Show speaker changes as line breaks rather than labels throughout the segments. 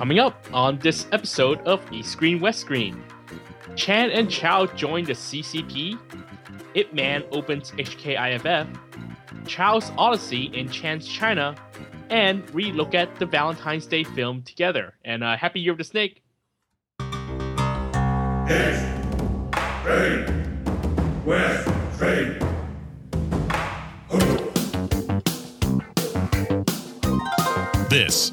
Coming up on this episode of East Screen West Screen, Chan and Chow join the CCP, Ip Man opens HKIFF, Chow's Odyssey in Chan's China, and we look at the Valentine's Day film together. And uh, Happy Year of the Snake!
East, Screen, West, Screen.
This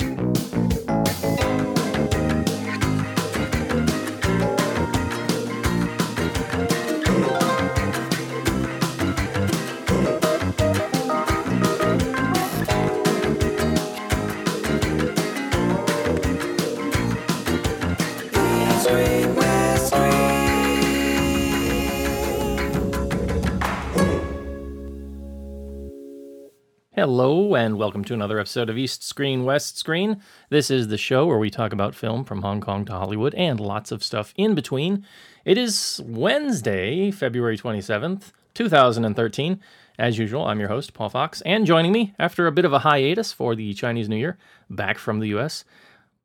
Welcome to another episode of East Screen, West Screen. This is the show where we talk about film from Hong Kong to Hollywood and lots of stuff in between. It is Wednesday, February 27th, 2013. As usual, I'm your host, Paul Fox, and joining me after a bit of a hiatus for the Chinese New Year, back from the US,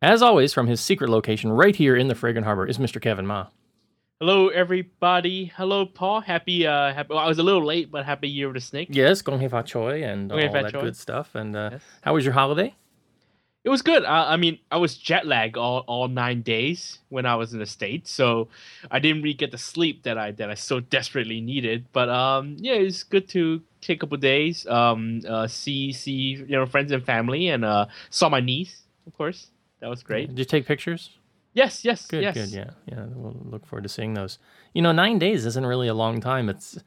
as always, from his secret location right here in the Fragrant Harbor, is Mr. Kevin Ma.
Hello, everybody. Hello, Paul. Happy, uh, happy. Well, I was a little late, but Happy Year of the Snake.
Yes, Gong Hei Fa Choi and all that
Choi.
good stuff. And uh,
Yes.
how was your holiday?
It was good. Uh, I mean, I was jet lagged all, all nine days when I was in the states, so I didn't really get the sleep that I that I so desperately needed. But um, yeah, it's good to take a couple days, um, uh, see see you know friends and family, and uh, saw my niece, of course. That was great.
Did you take pictures?
Yes, yes,
Good,
yes.
good, yeah, yeah. We'll look forward to seeing those. You know, nine days isn't really a long time. It's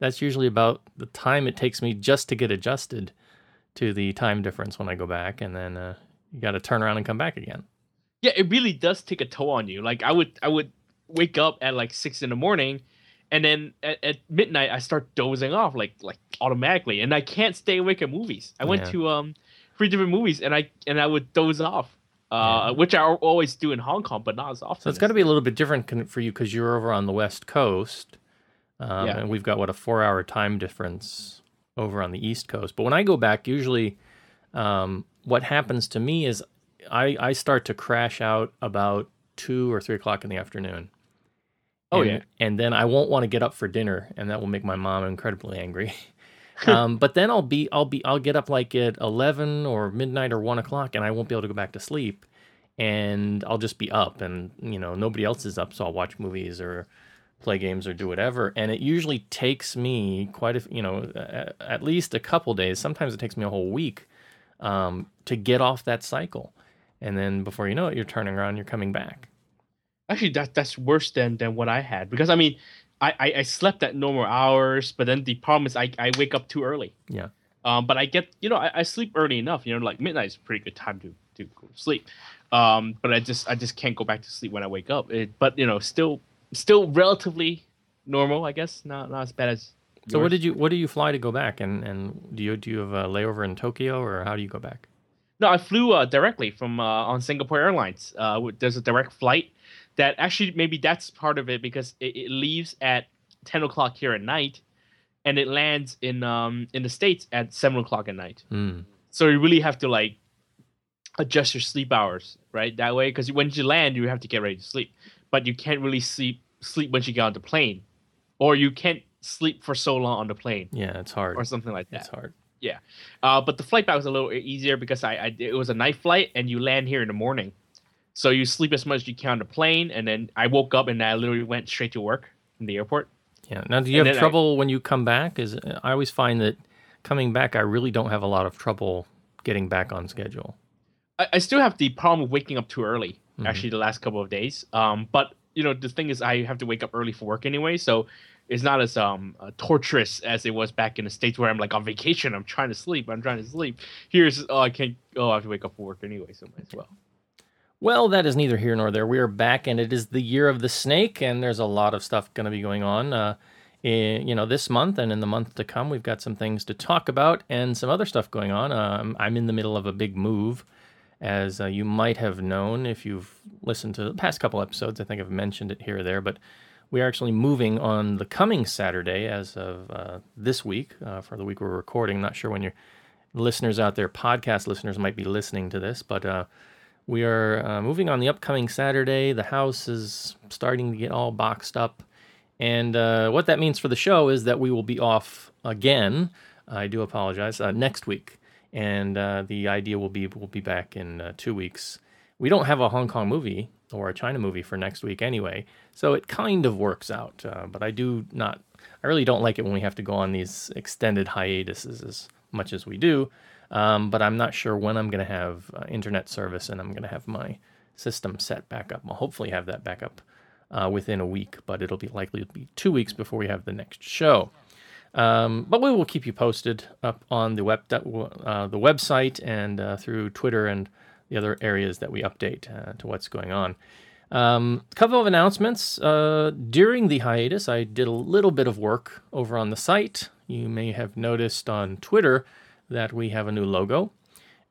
that's usually about the time it takes me just to get adjusted to the time difference when I go back, and then uh, you got to turn around and come back again.
Yeah, it really does take a toll on you. Like I would I would wake up at like six in the morning, and then at, at midnight I start dozing off like like automatically, and I can't stay awake at movies. I went
Yeah.
to um three different movies, and I and I would doze off, uh, which I always do in Hong Kong, but not as often.
So it's got to be a little bit different for you because you're over on the west coast, um,
Yeah.
and we've got what a four-hour time difference over on the east coast. But when I go back, usually, um, what happens to me is I I start to crash out about two or three o'clock in the afternoon.
Oh,
And-
yeah.
and then I won't want to get up for dinner, and that will make my mom incredibly angry. um, but then I'll be I'll be I'll get up like at eleven or midnight or one o'clock, and I won't be able to go back to sleep and I'll just be up and you know nobody else is up so I'll watch movies or play games or do whatever. And it usually takes me quite a you know at least a couple days sometimes it takes me a whole week um, to get off that cycle. And then before you know it you're turning around you're coming back.
Actually, that that's worse than than what I had because I mean, I I, I slept at normal hours, but then the problem is I I wake up too early.
yeah
Um, but I get, you know, I, I sleep early enough. You know, like midnight is a pretty good time to to go to sleep. Um, but I just I just can't go back to sleep when I wake up. It, but you know, still still relatively normal, I guess. Not not as bad as.
so what did you what do you fly to go back and and do you do you have a layover in Tokyo or how do you go back
No, I flew uh, directly from uh, on Singapore Airlines. Uh, there's a direct flight that actually maybe that's part of it because it, it leaves at ten o'clock here at night, and it lands in um in the states at seven o'clock at night.
Hmm.
So you really have to like adjust your sleep hours, right? That way, because when you land, you have to get ready to sleep, but you can't really sleep sleep once you get on the plane, or you can't sleep for so long on the plane,
yeah it's hard
or something like that it's
hard
Uh, but the flight back was a little easier because I, I it was a night flight, and you land here in the morning, so you sleep as much as you can on the plane, and then I woke up and I literally went straight to work in the airport.
Yeah. Now, do you
And
have
then I-
trouble when you come back? Is I always find that coming back, I really don't have a lot of trouble getting back on schedule.
I, I still have the problem of waking up too early.
Mhm.
Actually, the last couple of days. Um, but you know, the thing is, I have to wake up early for work anyway, so it's not as um uh, torturous as it was back in the states where I'm like on vacation. I'm trying to sleep. I'm trying to sleep. Here's oh I can't. Oh I have to wake up for work anyway, so might as well.
Well, that is neither here nor there. We are back, and it is the year of the snake, and there's a lot of stuff going to be going on. Uh, in, you know, this month and in the month to come, we've got some things to talk about and some other stuff going on. Um, I'm in the middle of a big move, as uh, you might have known if you've listened to the past couple episodes. I think I've mentioned it here or there, but we are actually moving on the coming Saturday as of uh, this week, uh, for the week we're recording. Not sure when your listeners out there, podcast listeners, might be listening to this, but uh, we are uh, moving on the upcoming Saturday. The house is starting to get all boxed up. And uh, what that means for the show is that we will be off again. I do apologize. Uh, next week, and the idea will be we'll be back in two weeks. We don't have a Hong Kong movie or a China movie for next week anyway. So it kind of works out. Uh, but I do not, I really don't like it when we have to go on these extended hiatuses as much as we do. Um, but I'm not sure when I'm going to have uh, internet service and I'm going to have my system set back up. I'll hopefully have that back up uh, within a week, but it'll be likely to be two weeks before we have the next show. Um, but we will keep you posted up on the web uh, the website and uh, through Twitter and the other areas that we update uh, to what's going on. Um, couple of announcements. Uh, during the hiatus, I did a little bit of work over on the site. You may have noticed on Twitter that we have a new logo.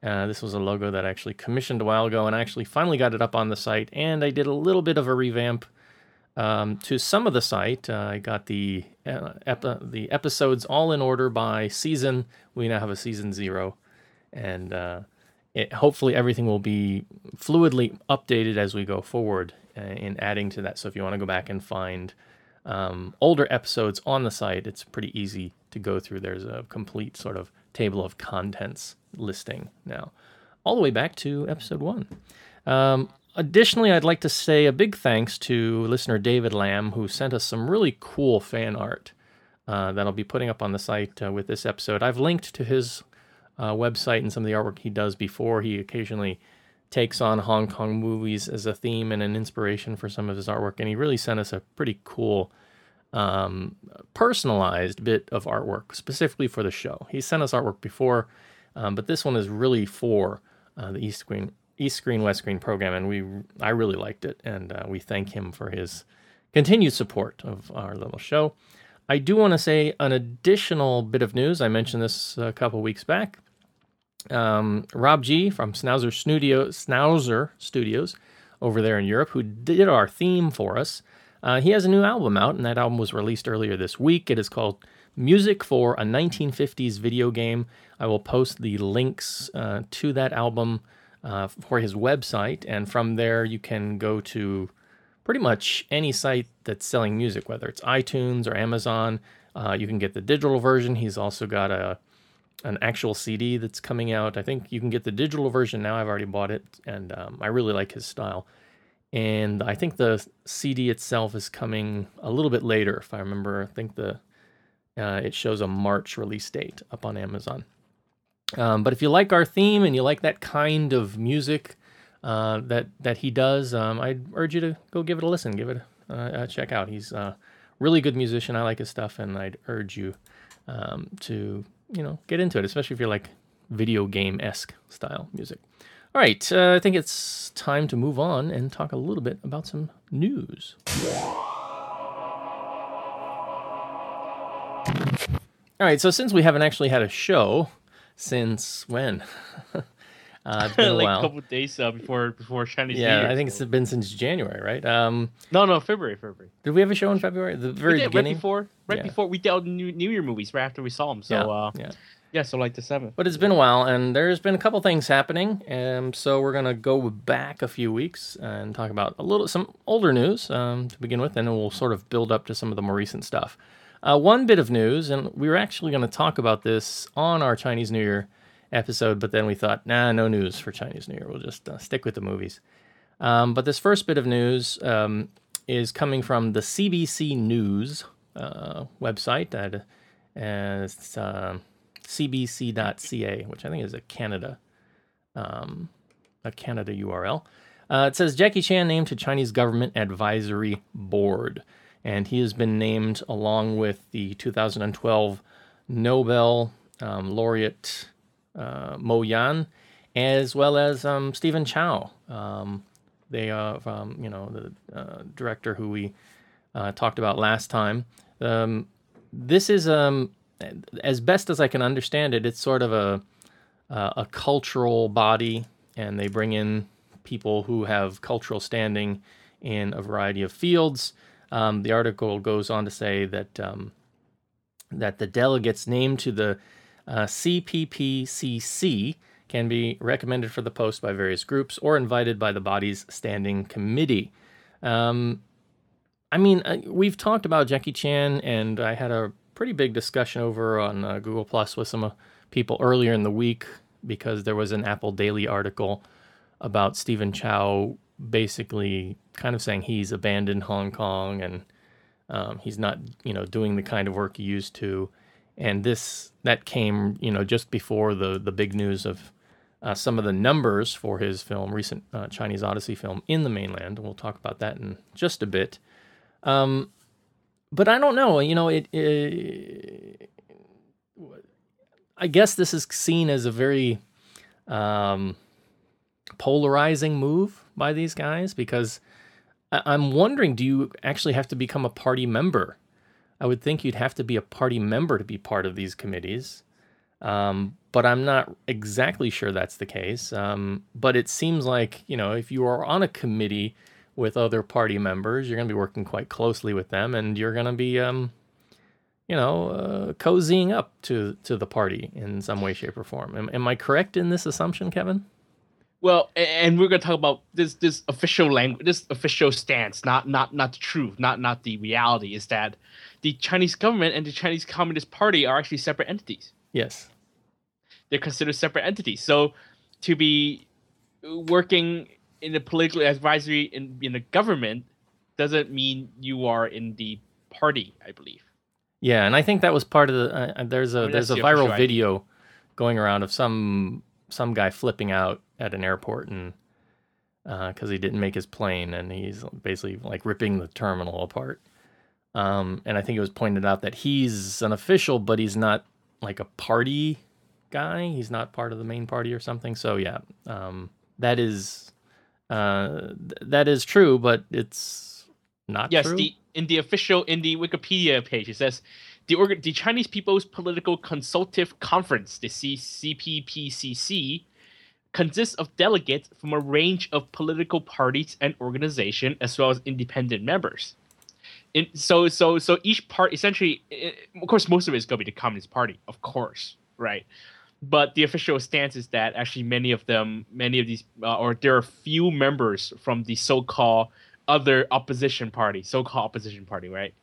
Uh, this was a logo that I actually commissioned a while ago, and I actually finally got it up on the site. And I did a little bit of a revamp um, to some of the site. Uh, I got the uh, ep- the episodes all in order by season. We now have a season zero, and uh, it, hopefully everything will be fluidly updated as we go forward uh, in adding to that. So if you want to go back and find um, older episodes on the site, it's pretty easy to go through. There's a complete sort of table of contents listing now, all the way back to episode one. Um, additionally, I'd like to say a big thanks to listener David Lamb, who sent us some really cool fan art uh, that I'll be putting up on the site uh, with this episode. I've linked to his uh, website and some of the artwork he does before. He occasionally takes on Hong Kong movies as a theme and an inspiration for some of his artwork. And he really sent us a pretty cool, um, personalized bit of artwork specifically for the show. He sent us artwork before, um, but this one is really for uh, the East Screen, East Screen, West Screen program. And we, I really liked it. And uh, we thank him for his continued support of our little show. I do want to say an additional bit of news. I mentioned this a couple weeks back um, Rob G from Snauzer Studio, Snauzer Studios over there in Europe, who did our theme for us. Uh, he has a new album out, and that album was released earlier this week. It is called Music for a 1950s Video Game. I will post the links uh, to that album uh, for his website, and from there you can go to pretty much any site that's selling music, whether it's iTunes or Amazon. Uh, you can get the digital version. He's also got a an actual CD that's coming out. I think you can get the digital version now. I've already bought it, and um, I really like his style. And I think the CD itself is coming a little bit later, if I remember. I think the uh, it shows a March release date up on Amazon. Um, but if you like our theme and you like that kind of music uh, that that he does, um, I'd urge you to go give it a listen, give it a, uh, a check out. He's a really good musician. I like his stuff, and I'd urge you um, to you know, get into it, especially if you're like video game esque style music. All right, uh, I think it's time to move on and talk a little bit about some news. All right, so since we haven't actually had a show since when?
Uh, it's been like a, while. couple days uh, before before Chinese
yeah,
New Year.
I think it's been since January, right? Um,
no, no, February, February.
Did we have a show in February? The very did, beginning,
right before, right yeah. before we did all the New, New Year movies, right after we saw them. So yeah, uh, yeah. Yeah, so like the seventh.
But it's been a while, and there's been a couple things happening, and so we're gonna go back a few weeks and talk about a little some older news um, to begin with, and then we'll sort of build up to some of the more recent stuff. Uh, one bit of news, and we were actually going to talk about this on our Chinese New Year episode, but then we thought, nah, no news for Chinese New Year. We'll just uh, stick with the movies. Um, but this first bit of news um, is coming from the CBC News uh, website at uh, it's, uh, cbc.ca, which I think is a Canada um, a Canada URL. Uh, it says Jackie Chan named to Chinese government advisory board, and he has been named along with the 2012 Nobel um, laureate uh, Mo Yan, as well as um, Stephen Chow. Um, they are, um, you know, the uh, director who we uh, talked about last time. Um, this is, um, as best as I can understand it, it's sort of a a cultural body, and they bring in people who have cultural standing in a variety of fields. Um, the article goes on to say that um, that the delegates named to the uh, CPPCC can be recommended for the post by various groups or invited by the body's standing committee. Um, I mean, uh, we've talked about Jackie Chan, and I had a pretty big discussion over on uh, Google Plus with some uh, people earlier in the week because there was an Apple Daily article about Stephen Chow basically kind of saying he's abandoned Hong Kong and um, he's not, you know, doing the kind of work he used to. And this that came, you know, just before the the big news of uh, some of the numbers for his film, recent uh, Chinese Odyssey film in the mainland. And We'll talk about that in just a bit. Um, but I don't know. You know, it, it, I guess this is seen as a very um, polarizing move by these guys because I- I'm wondering do you actually have to become a party member? I would think you'd have to be a party member to be part of these committees. Um, but I'm not exactly sure that's the case. Um, but it seems like, you know, if you are on a committee with other party members, you're going to be working quite closely with them and you're going to be, um, you know, uh, cozying up to, to the party in some way, shape, or form. Am, am I correct in this assumption, Kevin?
Well, and we're gonna talk about this this official language, this official stance, not not not the truth, not not the reality. Is that the Chinese government and the Chinese Communist Party are actually separate entities.
Yes.
They're considered separate entities. So, to be working in the political advisory in in the government doesn't mean you are in the party. I believe.
Yeah, and I think that was part of the. Uh, there's a
I mean,
there's a viral video going around of some some guy flipping out at an airport and because he didn't make his plane and he's basically like ripping the terminal apart. Um, and I think it was pointed out that he's an official, but he's not like a party guy. He's not part of the main party or something. So yeah, um, that is uh, th- that is true, but it's not
Yes,
true.
the in the official in the Wikipedia page it says the organ, the Chinese People's Political Consultative Conference, the C- CPPCC, consists of delegates from a range of political parties and organizations, as well as independent members. In, so so so each part essentially, i- of course, most of it is going to be the Communist Party, of course, right? But the official stance is that actually many of them, many of these, uh, or there are few members from the so-called other opposition party, so-called opposition party, right?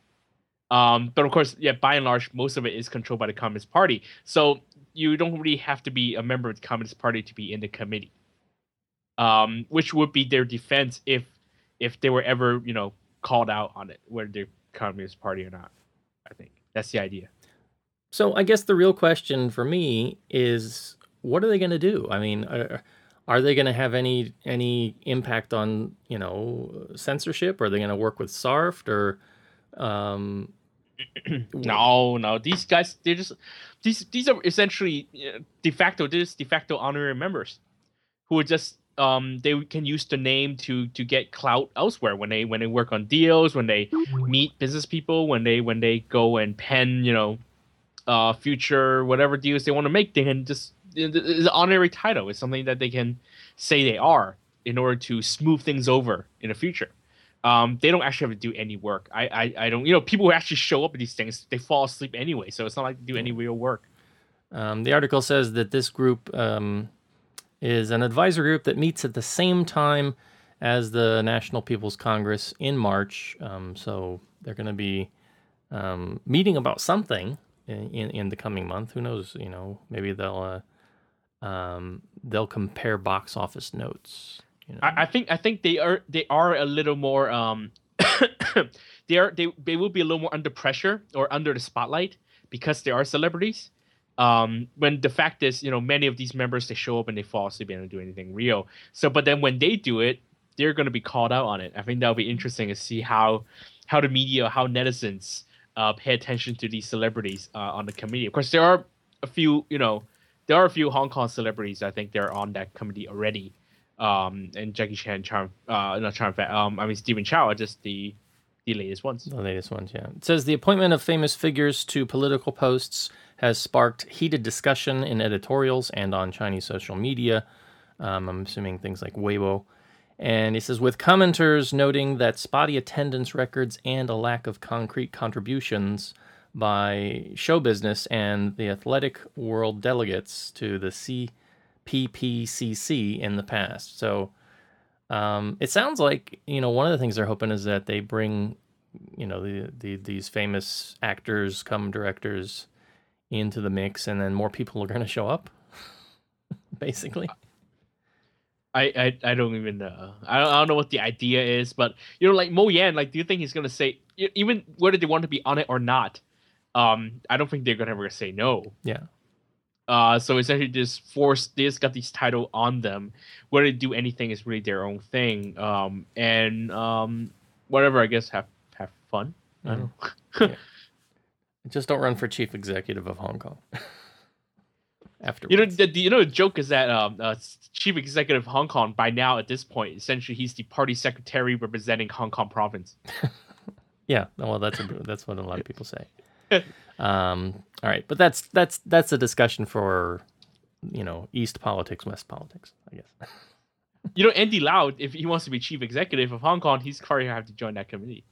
Um, but of course, yeah, by and large, most of it is controlled by the Communist Party. So you don't really have to be a member of the Communist Party to be in the committee. Um, which would be their defense if if they were ever, you know, called out on it, whether they're Communist Party or not. I think that's the idea.
So I guess the real question for me is, what are they going to do? I mean, are, are they going to have any any impact on you know censorship? Are they going to work with SARFT or? Um,
No, no, these guys, they're just these these are essentially uh, de facto, just de facto honorary members, who are just um they can use the name to to get clout elsewhere when they when they work on deals, when they meet business people, when they when they go and pen you know, uh future whatever deals they want to make, they can just an honorary title. It's something that they can say they are in order to smooth things over in the future um, they don't actually have to do any work. I, I, I don't, you know, people who actually show up at these things, they fall asleep anyway. So it's not like they do any real work.
Um, the article says that this group um, is an advisory group that meets at the same time as the National People's Congress in March. Um, so they're going to be um, meeting about something in, in, the coming month. Who knows? You know, maybe they'll uh, um, they'll compare box office notes. You know?
I, I think, I think they are, they are a little more, um, they are, they, they will be a little more under pressure or under the spotlight because they are celebrities. Um, when the fact is, you know, many of these members they show up and they fall asleep and don't do anything real. So, but then when they do it, they're going to be called out on it. I think that'll be interesting to see how, how the media, how netizens, uh, pay attention to these celebrities uh, on the committee. Of course, there are a few, you know, there are a few Hong Kong celebrities. I think they're on that committee already. Um, and Jackie Chan, Charm, uh, not Charm. Um, I mean Stephen Chow are just the the latest ones.
The latest ones, yeah. It says the appointment of famous figures to political posts has sparked heated discussion in editorials and on Chinese social media. Um, I'm assuming things like Weibo. And he says, with commenters noting that spotty attendance records and a lack of concrete contributions by show business and the athletic world delegates to the CPPCC in the past. So um, it sounds like, you know, one of the things they're hoping is that they bring, you know, the, the these famous actors, come directors into the mix, and then more people are going to show up, basically.
I, I, I don't even know. I don't, I don't know what the idea is, but you know, like Mo Yan, like, do you think he's gonna say even whether they want to be on it or not? Um, I don't think they're gonna ever say no.
Yeah.
Uh, so essentially, just force they just got these title on them. Whether they do anything is really their own thing. Um, and um, whatever, I guess have have fun. I don't know.
Just don't run for chief executive of Hong Kong. After
You know, the, the- you know, the joke is that um, uh, chief executive of Hong Kong by now at this point, essentially, he's the party secretary representing Hong Kong province.
Yeah, well, that's a, that's what a lot of people say. Um, all right, but that's that's that's a discussion for you know East politics, West politics, I guess.
You know, Andy Lau, if he wants to be chief executive of Hong Kong, he's probably gonna have to join that committee.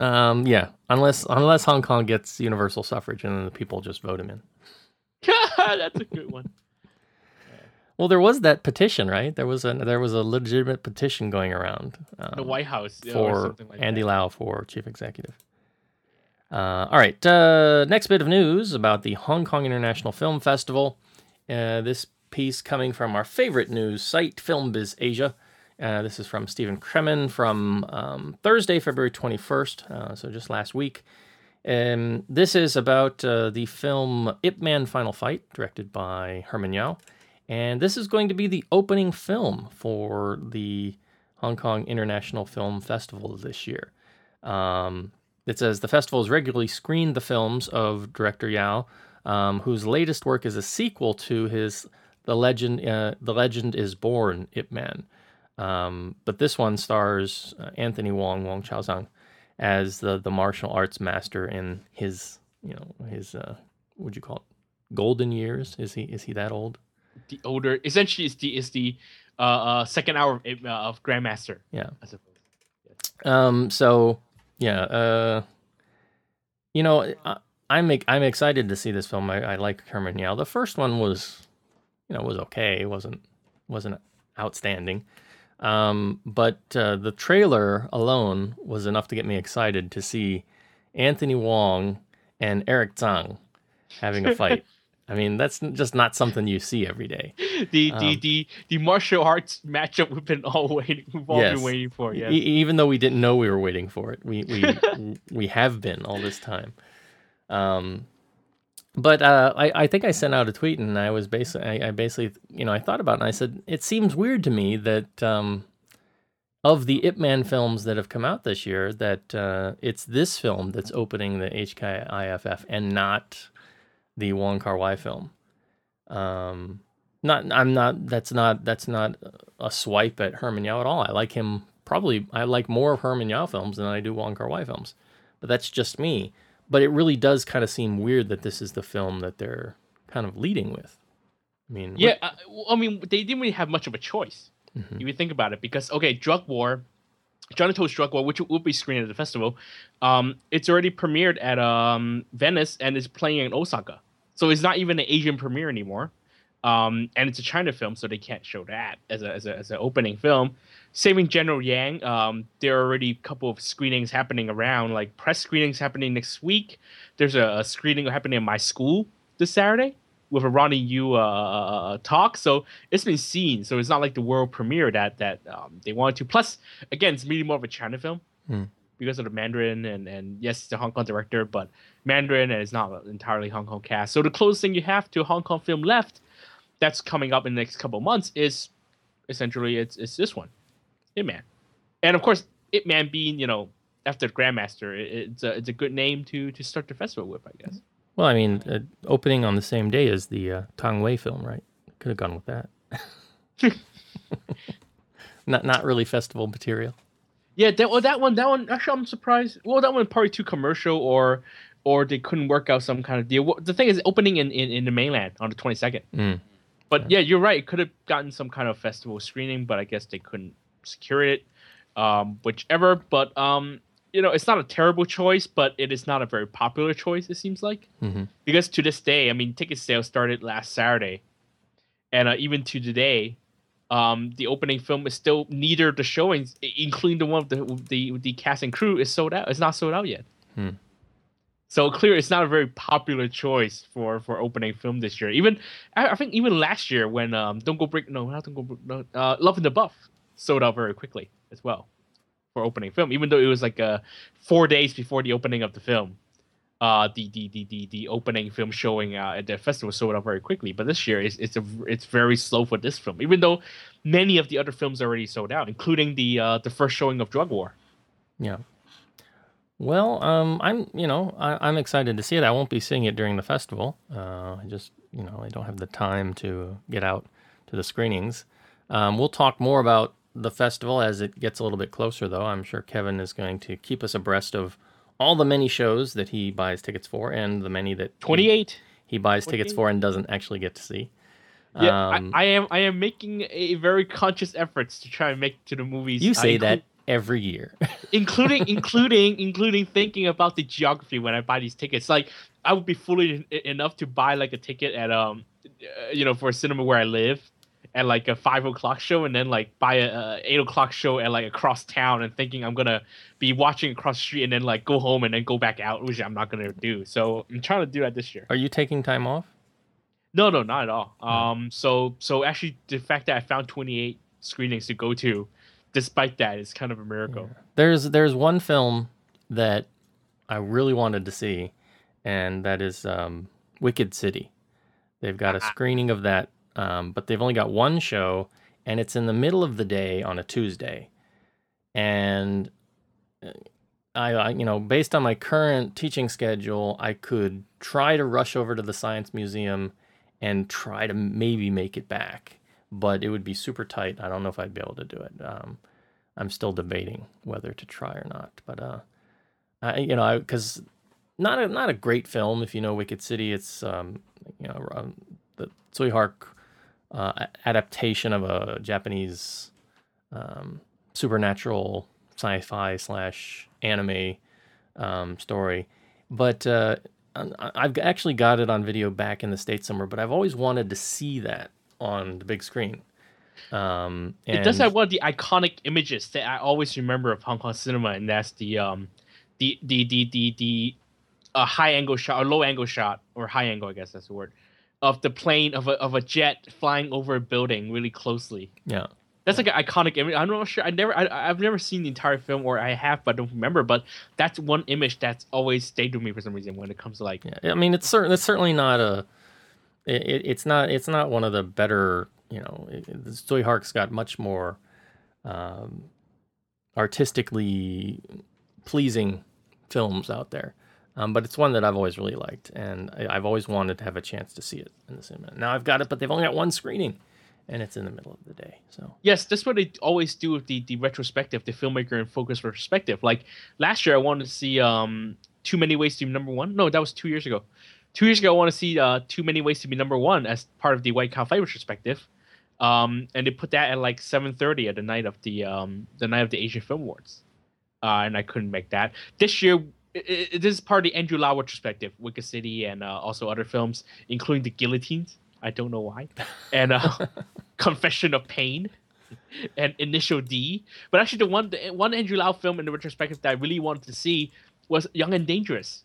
Um, yeah, unless unless Hong Kong gets universal suffrage and then the people just vote him in.
That's a good one.
Well, there was that petition, right? There was a there was a legitimate petition going around um,
The White House or
for
like
Andy
that.
Lau for chief executive. Uh, all right, uh, next bit of news about the Hong Kong International Film Festival. Uh, this piece coming from our favorite news site, Film FilmBiz Asia. Uh, this is from Stephen Cremin from um, Thursday, February 21st, uh, so just last week. Um, this is about uh, the film Ip Man Final Fight, directed by Herman Yao. And this is going to be the opening film for the Hong Kong International Film Festival this year. Um, it says the festival has regularly screened the films of director Yao, um, whose latest work is a sequel to his "The Legend." Uh, the Legend is Born, Ip Man. Um, but this one stars uh, Anthony Wong, Wong Chau-sang, as the the martial arts master in his, you know, his uh, what would you call it? Golden years? Is he is he that old?
The older, essentially, is the is the uh, uh, second hour of, uh, of Grandmaster.
Yeah.
I suppose.
Um. So yeah. Uh. You know, I, I'm I'm excited to see this film. I, I like Herman Yao. The first one was, you know, was okay. It wasn't wasn't outstanding. Um. But uh, the trailer alone was enough to get me excited to see Anthony Wong and Eric Tsang having a fight. I mean, that's just not something you see every day.
The the
Um,
the the martial arts matchup we've been all waiting, we've all
Yes.
been waiting for.
E-
Yeah.
even though we didn't know we were waiting for it, we we we have been all this time. Um, but uh, I I think I sent out a tweet and I was basically I, I basically you know I thought about it and I said it seems weird to me that um, of the Ip Man films that have come out this year that uh, it's this film that's opening the HKIFF and not the Wong Kar Wai film. Um, not I'm not that's not that's not a swipe at Herman Yao at all. I like him probably I like more of Herman Yao films than I do Wong Kar Wai films. But that's just me. But it really does kind of seem weird that this is the film that they're kind of leading with. I mean,
Yeah, uh, I mean, they didn't really have much of a choice
Mhm.
if you think about it, because okay, Drug War, John To's Drug War, which will be screened at the festival, um, it's already premiered at um Venice and is playing in Osaka, so it's not even an Asian premiere anymore, um, and it's a China film, so they can't show that as a as a as an opening film. Saving General Yang, um, there are already a couple of screenings happening around, like press screenings happening next week. There's a, a screening happening in my school this Saturday with a Ronnie Yu uh, talk. So it's been seen. So it's not like the world premiere that that um, they wanted to. Plus, again, it's really more of a China film
Hmm.
because of the Mandarin and and yes, it's a Hong Kong director, but Mandarin and it's not entirely Hong Kong cast. So the closest thing you have to a Hong Kong film left that's coming up in the next couple of months is essentially it's it's this one, Ip Man, and of course Ip Man being you know after Grandmaster, it's a it's a good name to to start the festival with, I guess.
well, I mean, uh, opening on the same day as the uh, Tang Wei film, right? Could have gone with that. not not really festival material.
Yeah, that well, that one, that one. Actually, I'm surprised. Well, that one probably too commercial, or or they couldn't work out some kind of deal. Well, the thing is, opening in, in, in the mainland on the 22nd.
Mm.
But yeah, you're right. It could have gotten some kind of festival screening, but I guess they couldn't secure it. Um, whichever, but um, you know, it's not a terrible choice, but it is not a very popular choice. It seems like
hmm
because to this day, I mean, ticket sales started last Saturday, and uh, even to today, um, the opening film is still neither the showings, including the one with the with the, with the cast and crew, is sold out. It's not sold out yet.
Hmm.
So clear, it's not a very popular choice for for opening film this year. Even I, I think even last year when um, Don't Go Break no not Don't Go Break no uh, Love in the Buff sold out very quickly as well for opening film, even though it was like uh, four days before the opening of the film uh the the the the, the opening film showing uh, at the festival sold out very quickly but this year it's it's a it's very slow for this film even though many of the other films already sold out including the uh the first showing of drug war
Yeah. Well, um, I'm you know I, I'm excited to see it. I won't be seeing it during the festival. Uh, I just you know I don't have the time to get out to the screenings. Um, we'll talk more about the festival as it gets a little bit closer, though. I'm sure Kevin is going to keep us abreast of all the many shows that he buys tickets for and the many that
28
he, buys tickets for and doesn't actually get to see.
yeah
Um,
I, I am i am making a very conscious efforts to try and make to the movies
you say
inclu-
that every year.
including including including thinking about the geography when I buy these tickets. Like I would be foolish enough to buy like a ticket at um uh, you know for a cinema where I live at like a five o'clock show and then like buy a, a eight o'clock show at like across town and thinking I'm gonna be watching across the street and then like go home and then go back out, which I'm not gonna do. So I'm trying to do that this year.
Are you taking time off?
No, no, not at all. Um, so so actually the fact that I found 28 screenings to go to, despite that, is kind of a miracle.
There's there's one film that I really wanted to see, and that is um, Wicked City. They've got a screening of that, um, but they've only got one show, and it's in the middle of the day on a Tuesday. And uh, I, I, you know, based on my current teaching schedule, I could try to rush over to the Science Museum and try to maybe make it back, but it would be super tight. I don't know if I'd be able to do it. Um, I'm still debating whether to try or not. But uh, I, you know, because not a not a great film. If you know Wicked City, it's um, you know um, the Tsui Hark uh, adaptation of a Japanese um, supernatural sci-fi slash anime um, story. But uh, I've actually got it on video back in the states somewhere. But I've always wanted to see that on the big screen. Um,
It does have one of the iconic images that I always remember of Hong Kong cinema, and that's the um, the the the the the uh, high angle shot or low angle shot or high angle, I guess that's the word, of the plane of a of a jet flying over a building really closely.
yeah.
That's like an iconic image. I'm not sure. I never, I, I've never seen the entire film, or I have, but I don't remember. But that's one image that's always stayed with me for some reason when it comes to like
Yeah, I mean, it's certain. It's certainly not a. It, it- it's not. It's not one of the better. You know, Tsui Hark's got much more um, artistically pleasing films out there. Um, but it's one that I've always really liked, and I, I've always wanted to have a chance to see it in the cinema. Now I've got it, but they've only got one screening, and it's in the middle of the day. So
Yes, that's what they always do with the, the retrospective, the filmmaker and focus retrospective. Like last year, I wanted to see um Too Many Ways to Be Number One. No, that was two years ago. Two years ago, I want to see uh Too Many Ways to Be Number One as part of the Wai Ka-fai retrospective. Um, and they put that at like seven thirty at the night of the um the night of the Asian Film Awards. Uh, and I couldn't make that this year. I i this is part of the Andrew Lau retrospective, Wicked City, and uh, also other films, including The Guillotines. I don't know why, and uh, Confession of Pain and Initial D. But actually, the one the one Andrew Lau film in the retrospective that I really wanted to see was Young and Dangerous,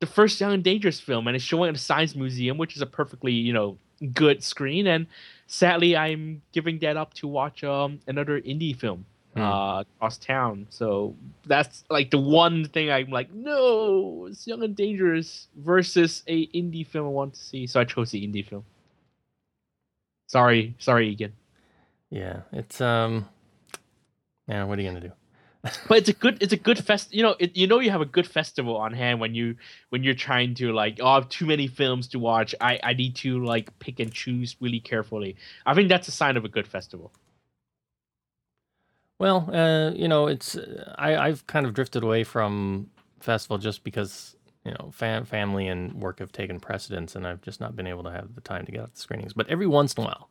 the first Young and Dangerous film, and it's showing at the Science Museum, which is a perfectly you know good screen. And sadly, I'm giving that up to watch um another indie film
Hmm.
uh across town. So that's like the one thing I'm like, no, it's Young and Dangerous versus a indie film I want to see. So I chose the indie film. Sorry, sorry, again.
yeah, it's um, yeah. What are you gonna do?
but it's a good it's a good fest you know it, you know you have a good festival on hand when you when you're trying to like oh I have too many films to watch i i need to like pick and choose really carefully i think that's a sign of a good festival
Well, uh, you know, it's I, I've kind of drifted away from festival just because you know, fam- family and work have taken precedence, and I've just not been able to have the time to get out the screenings. But every once in a while,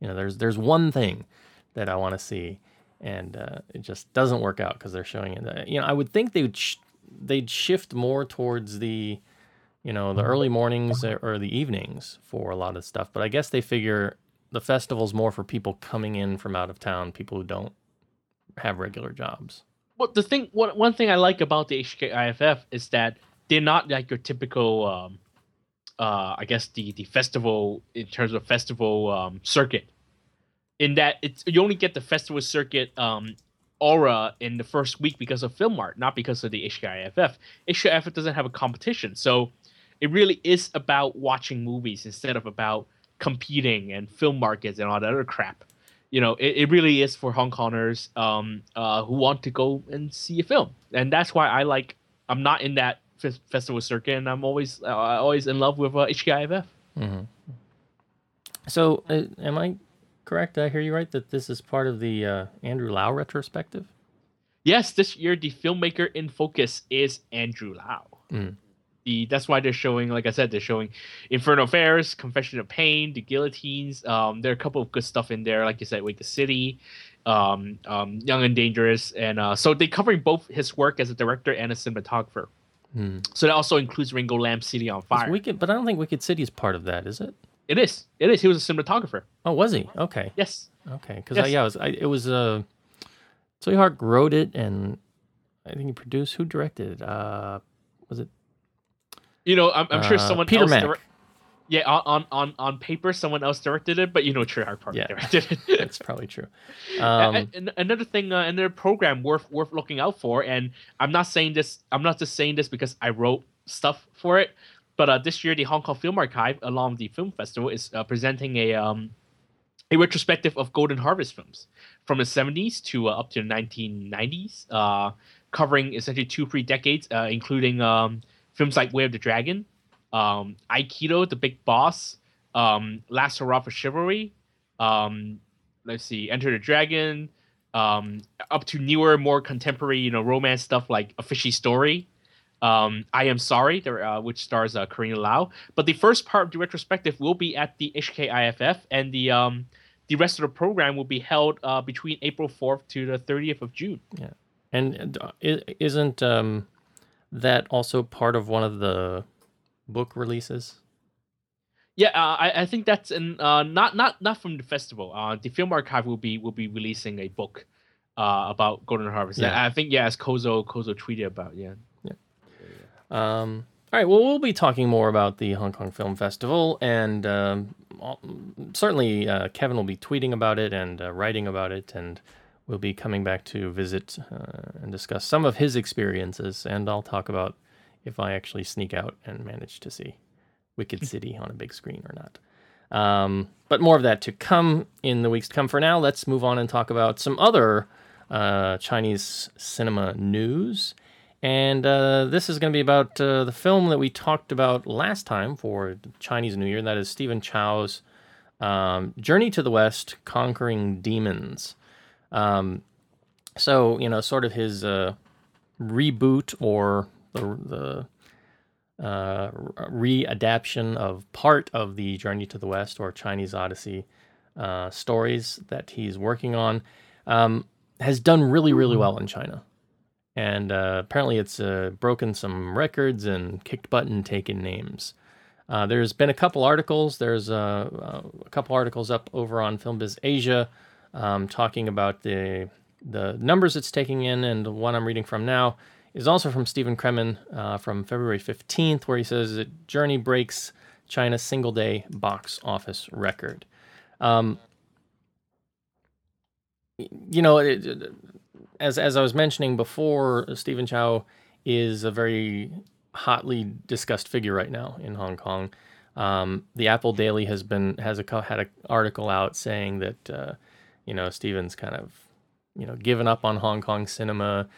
you know, there's there's one thing that I want to see, and uh, it just doesn't work out because they're showing it. Uh, you know, I would think they would sh- they'd shift more towards the, you know, the early mornings or the evenings for a lot of stuff. But I guess they figure the festival's more for people coming in from out of town, people who don't have regular jobs.
Well, the thing, one one thing I like about the HKIFF is that they're not like your typical, um, uh, I guess the the festival in terms of festival um, circuit. In that it's you only get the festival circuit um, aura in the first week because of FILMART, not because of the HKIFF. HKIFF doesn't have a competition, so it really is about watching movies instead of about competing and film markets and all that other crap. You know, it, it really is for Hong Kongers um, uh, who want to go and see a film, and that's why I like. I'm not in that f- festival circuit, and I'm always uh, always in love with uh, HKIFF.
So, uh, am I correct? Did I hear you right that this is part of the uh, Andrew Lau retrospective?
Yes, this year the filmmaker in focus is Andrew Lau.
Mm.
The, that's why they're showing, like I said, they're showing Infernal Affairs, Confession of Pain, The Guillotines. Um, there are a couple of good stuff in there, like you said, Wicked City, um, um, Young and Dangerous, and uh, so they're covering both his work as a director and a cinematographer.
Hmm.
So that also includes Ringo Lam City on Fire.
Wicked, but I don't think Wicked City is part of that, is it?
It is. It is. He was a cinematographer.
Oh, was he? Okay,
Yes.
okay. Because
Yes.
yeah, it was. I, it was. Uh, Tsui Hark wrote it, and I think he produced. Who directed it? Uh, was it
You know, I'm, I'm sure
Uh,
someone
Peter
else. Direct- yeah, on, on on paper, someone else directed it, but you know, Tsui Hark probably
Yeah.
directed it.
That's probably true. Um,
a- and another thing, uh, another program worth worth looking out for, and I'm not saying this. I'm not just saying this because I wrote stuff for it, but uh, this year the Hong Kong Film Archive, along with the film festival, is uh, presenting a um a retrospective of Golden Harvest films from the 70s to uh, up to the 1990s, uh, covering essentially two three decades, uh, including um, films like Way of the Dragon, um, Aikido, The Big Boss, um, Last Hurrah for Chivalry, um, let's see, Enter the Dragon, um, up to newer, more contemporary, you know, romance stuff like A Fishy Story. Um, I Am Sorry, there, uh, which stars uh, Carina Lau. But the first part of the retrospective will be at the HKIFF, and the um, the rest of the program will be held uh, between April 4th to the 30th of June. Yeah.
And uh, isn't um, that also part of one of the book releases?
Yeah, uh, I, I think that's in, uh, not not not from the festival. Uh, the Film Archive will be will be releasing a book uh, about Golden Harvest.
Yeah.
I think yeah, as Kozo Kozo tweeted about yeah. yeah.
Um, all right. Well, we'll be talking more about the Hong Kong Film Festival, and um, certainly uh, Kevin will be tweeting about it and uh, writing about it, and we'll be coming back to visit uh, and discuss some of his experiences. And I'll talk about if I actually sneak out and manage to see Wicked City on a big screen or not. Um, but more of that to come in the weeks to come. For now, let's move on and talk about some other uh, Chinese cinema news. And uh, this is going to be about uh, the film that we talked about last time for Chinese New Year. And that is Stephen Chow's um, Journey to the West Conquering Demons. Um, so, you know, sort of his uh, reboot or the, the uh, readaptation of part of the Journey to the West or Chinese Odyssey uh, stories that he's working on um, has done really, really well in China and uh, apparently it's uh, broken some records and kicked butt and taken names. Uh, there's been a couple articles. There's uh, a couple articles up over on FilmBiz Asia um, talking about the the numbers it's taking in, and the one I'm reading from now is also from Stephen Cremin uh, from February 15th, where he says that Journey breaks China's single day box office record. Um, you know, it, it- as as I was mentioning before, Stephen Chow is a very hotly discussed figure right now in Hong Kong. Um, the Apple Daily has been has a had an article out saying that uh, you know Steven's kind of you know given up on Hong Kong cinema,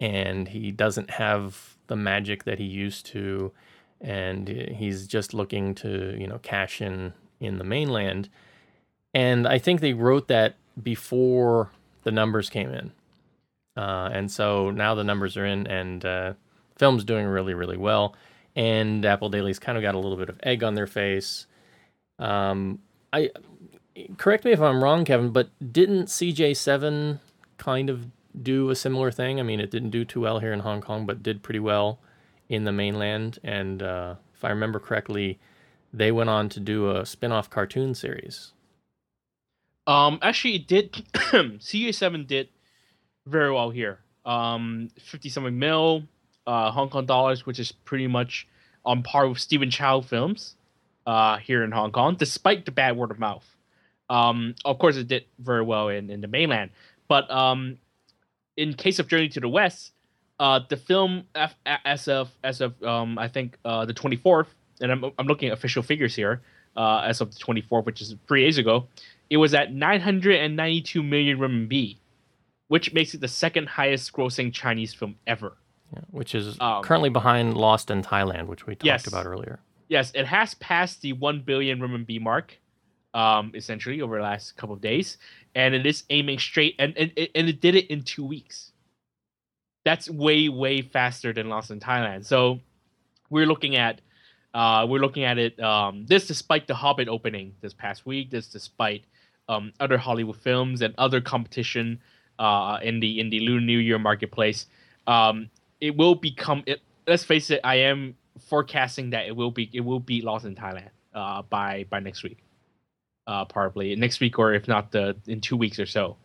and he doesn't have the magic that he used to, and he's just looking to you know cash in in the mainland. And I think they wrote that before the numbers came in. Uh, and so now the numbers are in, and uh, film's doing really, really well. and Apple Daily's kind of got a little bit of egg on their face. Um, I correct me if I'm wrong, Kevin, but didn't CJ7 kind of do a similar thing? I mean, it didn't do too well here in Hong Kong, but did pretty well in the mainland. And uh, if I remember correctly, they went on to do a spin-off cartoon series.
Um, actually, it did. CJ7 did very well here. Um, fifty something mil, uh, Hong Kong dollars, which is pretty much on par with Stephen Chow films, uh, here in Hong Kong, despite the bad word of mouth. Um, of course, it did very well in, in the mainland, but um, in case of Journey to the West, uh, the film F- as of as of um, I think uh, the twenty fourth, and I'm I'm looking at official figures here, uh, as of the twenty fourth, which is three days ago, it was at nine hundred and ninety two million RMB, which makes it the second highest grossing Chinese film ever.
Yeah, which is
Um,
currently behind Lost in Thailand, which we talked
Yes.
about earlier.
Yes, it has passed the one billion RMB mark, um, essentially over the last couple of days, and it is aiming straight, and and, and it did it in two weeks. That's way way faster than Lost in Thailand. So we're looking at, uh, we're looking at it. Um, this despite the Hobbit opening this past week. This despite um, other Hollywood films and other competition uh, in the in the Lunar New Year marketplace. Um, it will become. It, let's face it. I am forecasting that it will be it will be Lost in Thailand uh, by by next week, uh, probably next week or if not the in two weeks or so.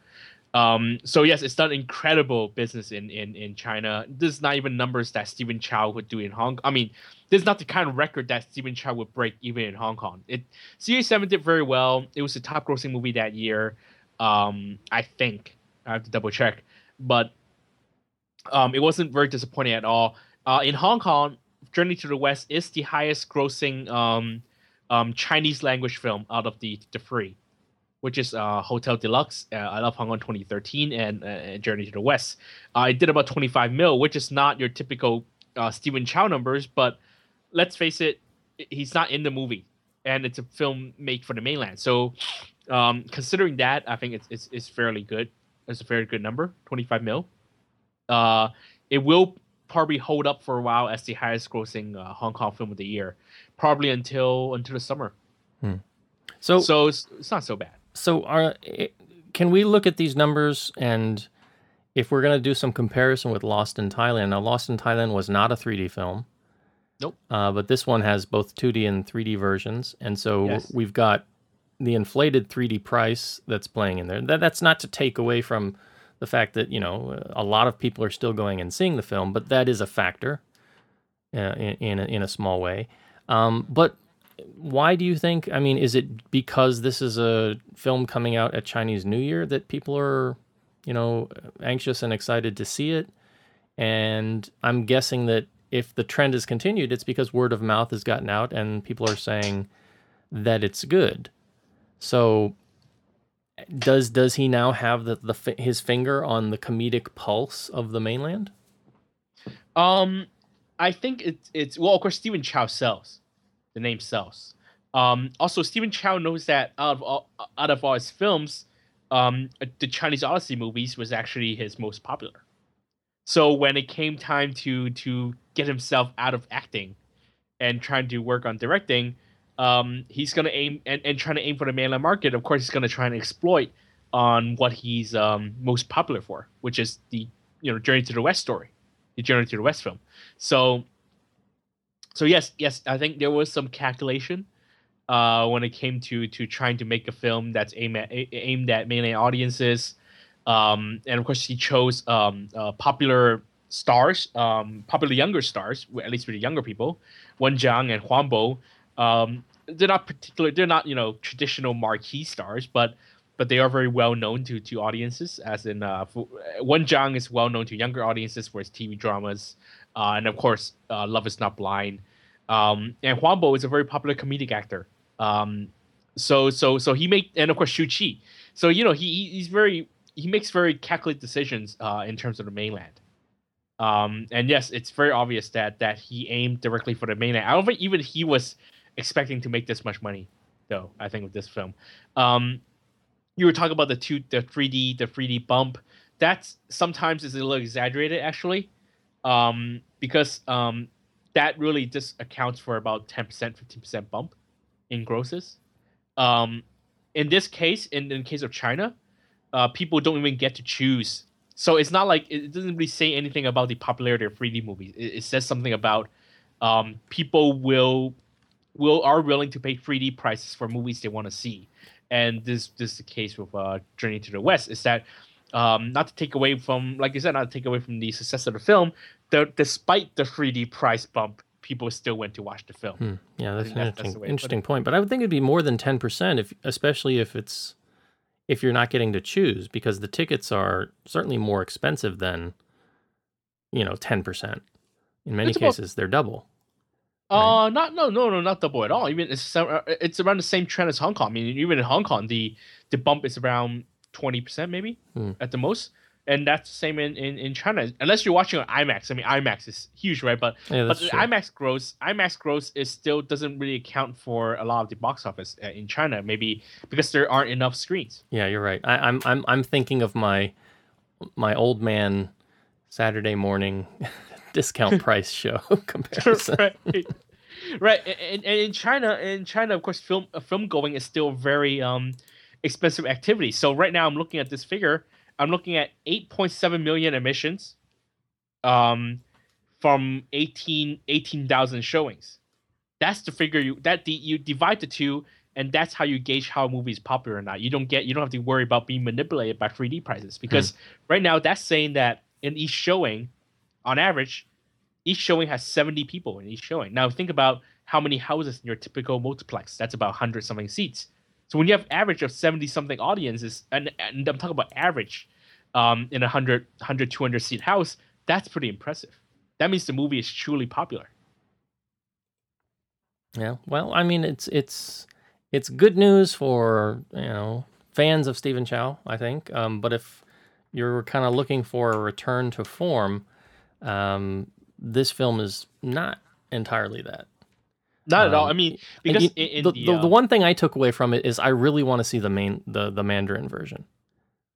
Um, so yes, it's done incredible business in, in in China. This is not even numbers that Stephen Chow would do in Hong. Kong. I mean, this is not the kind of record that Stephen Chow would break even in Hong Kong. It CJ7 did very well. It was the top grossing movie that year. Um, I think I have to double check, but um, it wasn't very disappointing at all. Uh, in Hong Kong, Journey to the West is the highest grossing um, Chinese language film out of the the three, which is uh, Hotel Deluxe, uh, I Love Hong Kong 2013, and uh, Journey to the West. It did about 25 mil, which is not your typical uh, Stephen Chow numbers, but let's face it, he's not in the movie, and it's a film made for the mainland. So, um, considering that, I think it's, it's it's fairly good. It's a very good number, 25 mil. Uh, it will probably hold up for a while as the highest grossing uh, Hong Kong film of the year, probably until until the summer.
So, so,
So it's, it's not so bad.
So are can we look at these numbers and if we're going to do some comparison with Lost in Thailand? Now, Lost in Thailand was not a 3D film.
Nope.
Uh, but this one has both 2D and 3D versions, and so
Yes.
we've got the inflated 3D price that's playing in there. That, that's not to take away from the fact that you know a lot of people are still going and seeing the film, but that is a factor uh, in in a, in a small way. Um, but why do you think? I mean, is it because this is a film coming out at Chinese New Year that people are, you know, anxious and excited to see it? And I'm guessing that if the trend has continued, it's because word of mouth has gotten out and people are saying that it's good. So does does he now have the, the his finger on the comedic pulse of the mainland?
Um, I think it's it's well, of course, Stephen Chow sells. The name sells. Um, also, Stephen Chow knows that out of all out of all his films, um, the Chinese Odyssey movies was actually his most popular. So when it came time to to get himself out of acting and trying to work on directing, um, he's gonna aim and, and trying to aim for the mainland market. Of course, he's gonna try and exploit on what he's um, most popular for, which is the you know Journey to the West story, to the West film. So, so yes, yes, I think there was some calculation uh, when it came to to trying to make a film that's aimed at aimed at mainland audiences, um, and of course he chose um, uh, popular stars, um, popular younger stars, at least for the younger people, Wen Zhang and Huang Bo. Um, they're not particular, they're not you know traditional marquee stars, but but they are very well known to to audiences. As in, uh, Wen Zhang is well known to younger audiences for his TV dramas, uh, and of course, uh, Love Is Not Blind. Um, and Huang Bo is a very popular comedic actor. Um, so so so he made, and of course Shu Qi. So you know he- he's very he makes very calculated decisions uh, in terms of the mainland. Um, and yes, it's very obvious that that he aimed directly for the mainland. I don't think even he was expecting to make this much money, though. I think with this film, um, you were talking about the two, the three D, the three D bump. That's sometimes is a little exaggerated, actually, um, because um, that really just accounts for about 10%, 15% bump in grosses. Um, in this case, in, in the case of China, uh, people don't even get to choose. So it's not like it doesn't really say anything about the popularity of 3D movies. It, it says something about um, people will will are willing to pay 3D prices for movies they want to see, and this this is the case with uh, Journey to the West. Is that um, not to take away from, like you said, not to take away from the success of the film. The, despite the 3D price bump, people still went to watch the film.
Hmm. Yeah, that's an
that- that's
interesting, interesting point. But I would think it'd be more than ten percent, if especially if it's if you're not getting to choose, because the tickets are certainly more expensive than you know ten percent. In many
It's about-
cases, they're double.
Uh, not no no no not double at all. Even it's uh, it's around the same trend as Hong Kong. I mean, even in Hong Kong, the the bump is around twenty percent maybe
Hmm.
at the most, and that's the same in, in in China. Unless you're watching on IMAX. I mean, IMAX is huge, right? But
Yeah,
but
true.
IMAX gross IMAX gross is still doesn't really account for a lot of the box office uh, in China. Maybe because there aren't enough screens.
Yeah, you're right. I, I'm I'm I'm thinking of my my old man Saturday morning discount price show comparison.
right, right. And, and in China, in China, of course, film uh, film going is still very um expensive activity. So right now, I'm looking at this figure. I'm looking at 8.7 million emissions, um, from 18 18,000 showings. That's the figure you that the, you divide the two, and that's how you gauge how a movie is popular or not. You don't get you don't have to worry about being manipulated by 3D prices because right now that's saying that in each showing, on average, each showing has 70 people in each showing. Now think about how many houses in your typical multiplex. That's about 100 something seats. So when you have average of 70 something audiences, and, and I'm talking about average um, in a 100, 100, 200 seat house, that's pretty impressive. That means the movie is truly popular.
Yeah. Well, I mean, it's it's it's good news for you know fans of Stephen Chow, I think. Um, but if you're kind of looking for a return to form, um, this film is not entirely that.
Not at all.
Um,
I mean, because
you-
in, in
the,
the, uh,
the one thing I took away from it is I really want to see the main the the Mandarin version.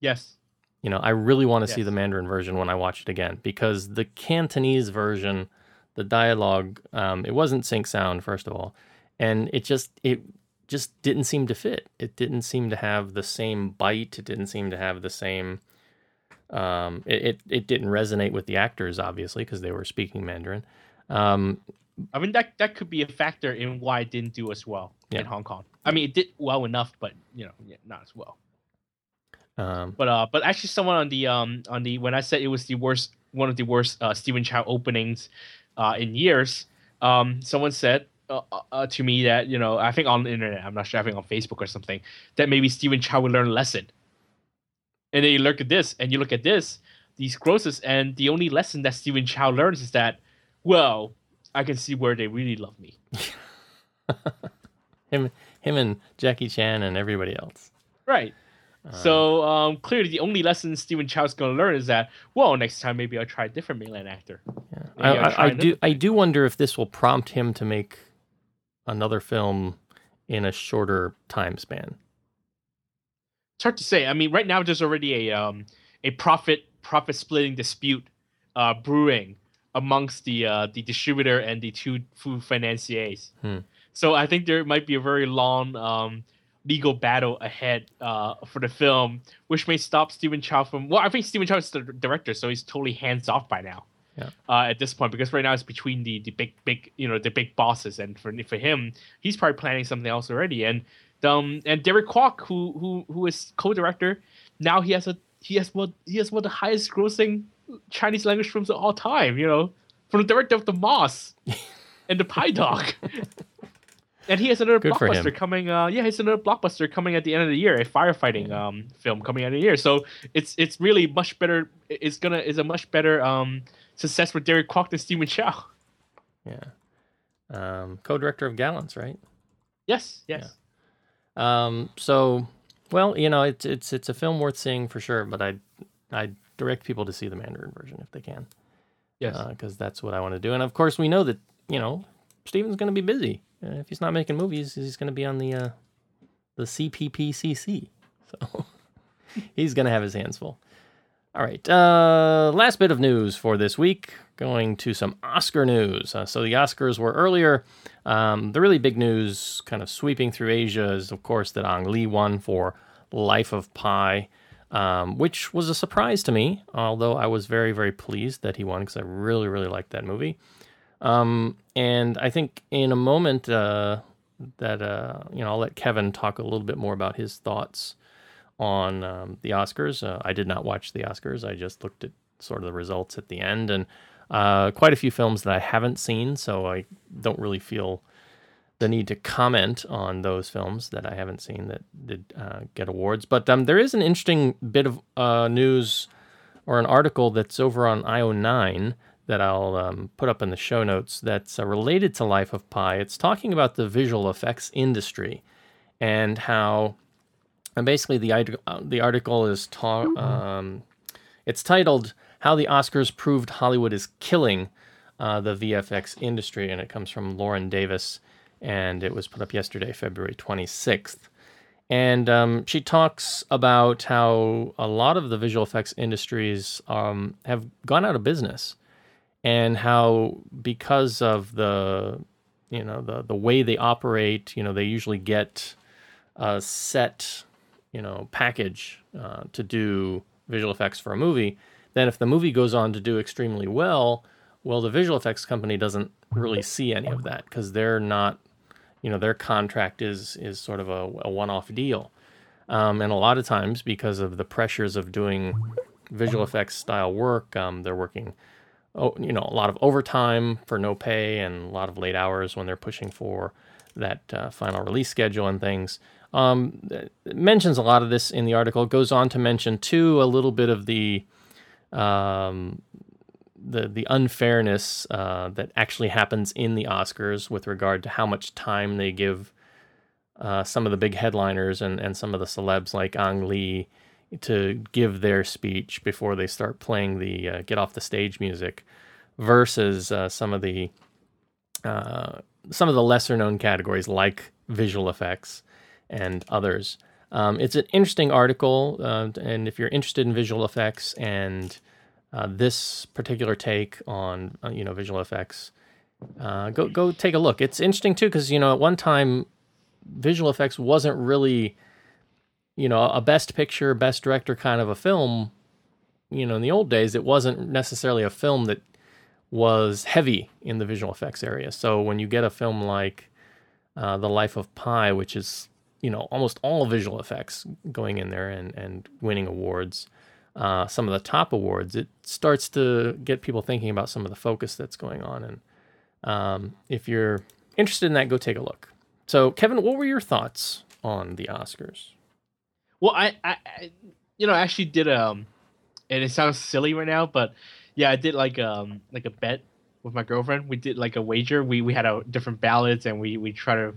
yes,
You know, I really want to see the Mandarin version when I watch it again because the Cantonese version, the dialogue, um, it wasn't sync sound first of all, and it just it just didn't seem to fit. It didn't seem to have the same bite. It didn't seem to have the same. Um, it, it it didn't resonate with the actors obviously because they were speaking Mandarin. Um,
I mean that that could be a factor in why it didn't do as well
Yeah.
in Hong Kong. I mean, it did well enough, but you know, yeah, not as well.
um,
But uh, but actually, someone on the um on the when I said it was the worst, one of the worst uh, Stephen Chow openings, uh, in years. Um, someone said uh, uh, uh, to me that you know I think on the internet, I'm not sure, I think on Facebook or something, that maybe Stephen Chow would learn a lesson. And then you look at this, and you look at this, these grosses, and the only lesson that Stephen Chow learns is that, well, I can see where they really love me.
him him and Jackie Chan and everybody else.
Right. so um, clearly, the only lesson Stephen Chow's going to learn is that, well, next time maybe I'll try a different mainland actor.
Yeah. I, I, I do I do wonder if this will prompt him to make another film in a shorter time span.
It's hard to say. I mean, right now there's already a um, a profit profit splitting dispute uh, brewing amongst the uh, the distributor and the two food financiers.
Hmm.
So I think there might be a very long um, legal battle ahead uh, for the film, which may stop Stephen Chow from. Well, I think Stephen Chow is the director, so he's totally hands off by now.
Yeah.
Uh, at this point, because right now it's between the the big big you know the big bosses, and for for him, he's probably planning something else already. And um and Derek Kwok, who who who is co-director, now he has a he has one he has one of the highest grossing Chinese language films of all time. You know, from the director of The Moss and The Pye-Dog. And he has another
Good
blockbuster coming. Uh, yeah, he has another blockbuster coming at the end of the year, a firefighting um film coming at the end of the year. So it's it's really much better. It's gonna is a much better um success for Derek Kwok than Stephen Chow.
Yeah. Um, co-director of Gallants, right?
Yes, yes.
Um, so, well, you know, it's it's it's a film worth seeing for sure. But I I direct people to see the Mandarin version if they can,
Yes.
because that's what I want to do. And of course, we know that you know Stephen's going to be busy. Uh, if he's not making movies, he's going to be on the uh, the CPPCC. So he's going to have his hands full. All right. Uh, last bit of news for this week. Going to some Oscar news. Uh, so the Oscars were earlier. Um, the really big news, kind of sweeping through Asia, is of course that Ang Lee won for Life of Pi, um, which was a surprise to me. Although I was very, very pleased that he won because I really, really liked that movie. Um, and I think in a moment uh, that uh, you know I'll let Kevin talk a little bit more about his thoughts on um, the Oscars. Uh, I did not watch the Oscars. I just looked at sort of the results at the end, and uh, quite a few films that I haven't seen, so I don't really feel the need to comment on those films that I haven't seen that did uh, get awards. But um, there is an interesting bit of uh, news or an article that's over on IO9 that I'll um, put up in the show notes that's uh, related to Life of Pi. It's talking about the visual effects industry and how, and basically the uh, the article is ta- um, it's titled "How the Oscars Proved Hollywood is Killing uh, the VFX Industry," and it comes from Lauren Davis, and it was put up yesterday, February twenty sixth. And um, she talks about how a lot of the visual effects industries um, have gone out of business. And how because of the you know the the way they operate, you know they usually get a set you know package uh, to do visual effects for a movie. Then if the movie goes on to do extremely well, well the visual effects company doesn't really see any of that because they're not you know their contract is is sort of a, a one-off deal. Um, and a lot of times because of the pressures of doing visual effects style work, um, they're working oh, you know, a lot of overtime for no pay and a lot of late hours when they're pushing for that uh, final release schedule and things. Um, mentions a lot of this in the article. Goes on to mention too a little bit of the um, the the unfairness uh, that actually happens in the Oscars with regard to how much time they give uh, some of the big headliners and, and some of the celebs like Ang Lee to give their speech before they start playing the uh, get off the stage music versus uh, some of the uh, some of the lesser known categories like visual effects and others. Um, it's an interesting article, uh, and if you're interested in visual effects and uh, this particular take on uh, you know visual effects, go go take a look. It's interesting too because you know at one time visual effects wasn't really you know, a best picture, best director kind of a film, you know, in the old days, it wasn't necessarily a film that was heavy in the visual effects area. So when you get a film like uh, The Life of Pi, which is, you know, almost all visual effects going in there and, and winning awards, uh, some of the top awards, it starts to get people thinking about some of the focus that's going on. And um, if you're interested in that, go take a look. So, Kevin, what were your thoughts on the Oscars?
Well, I, I, I, you know, I actually did um, and it sounds silly right now, but yeah, I did like um, like a bet with my girlfriend. We did like a wager. We we had a different ballots, and we we try to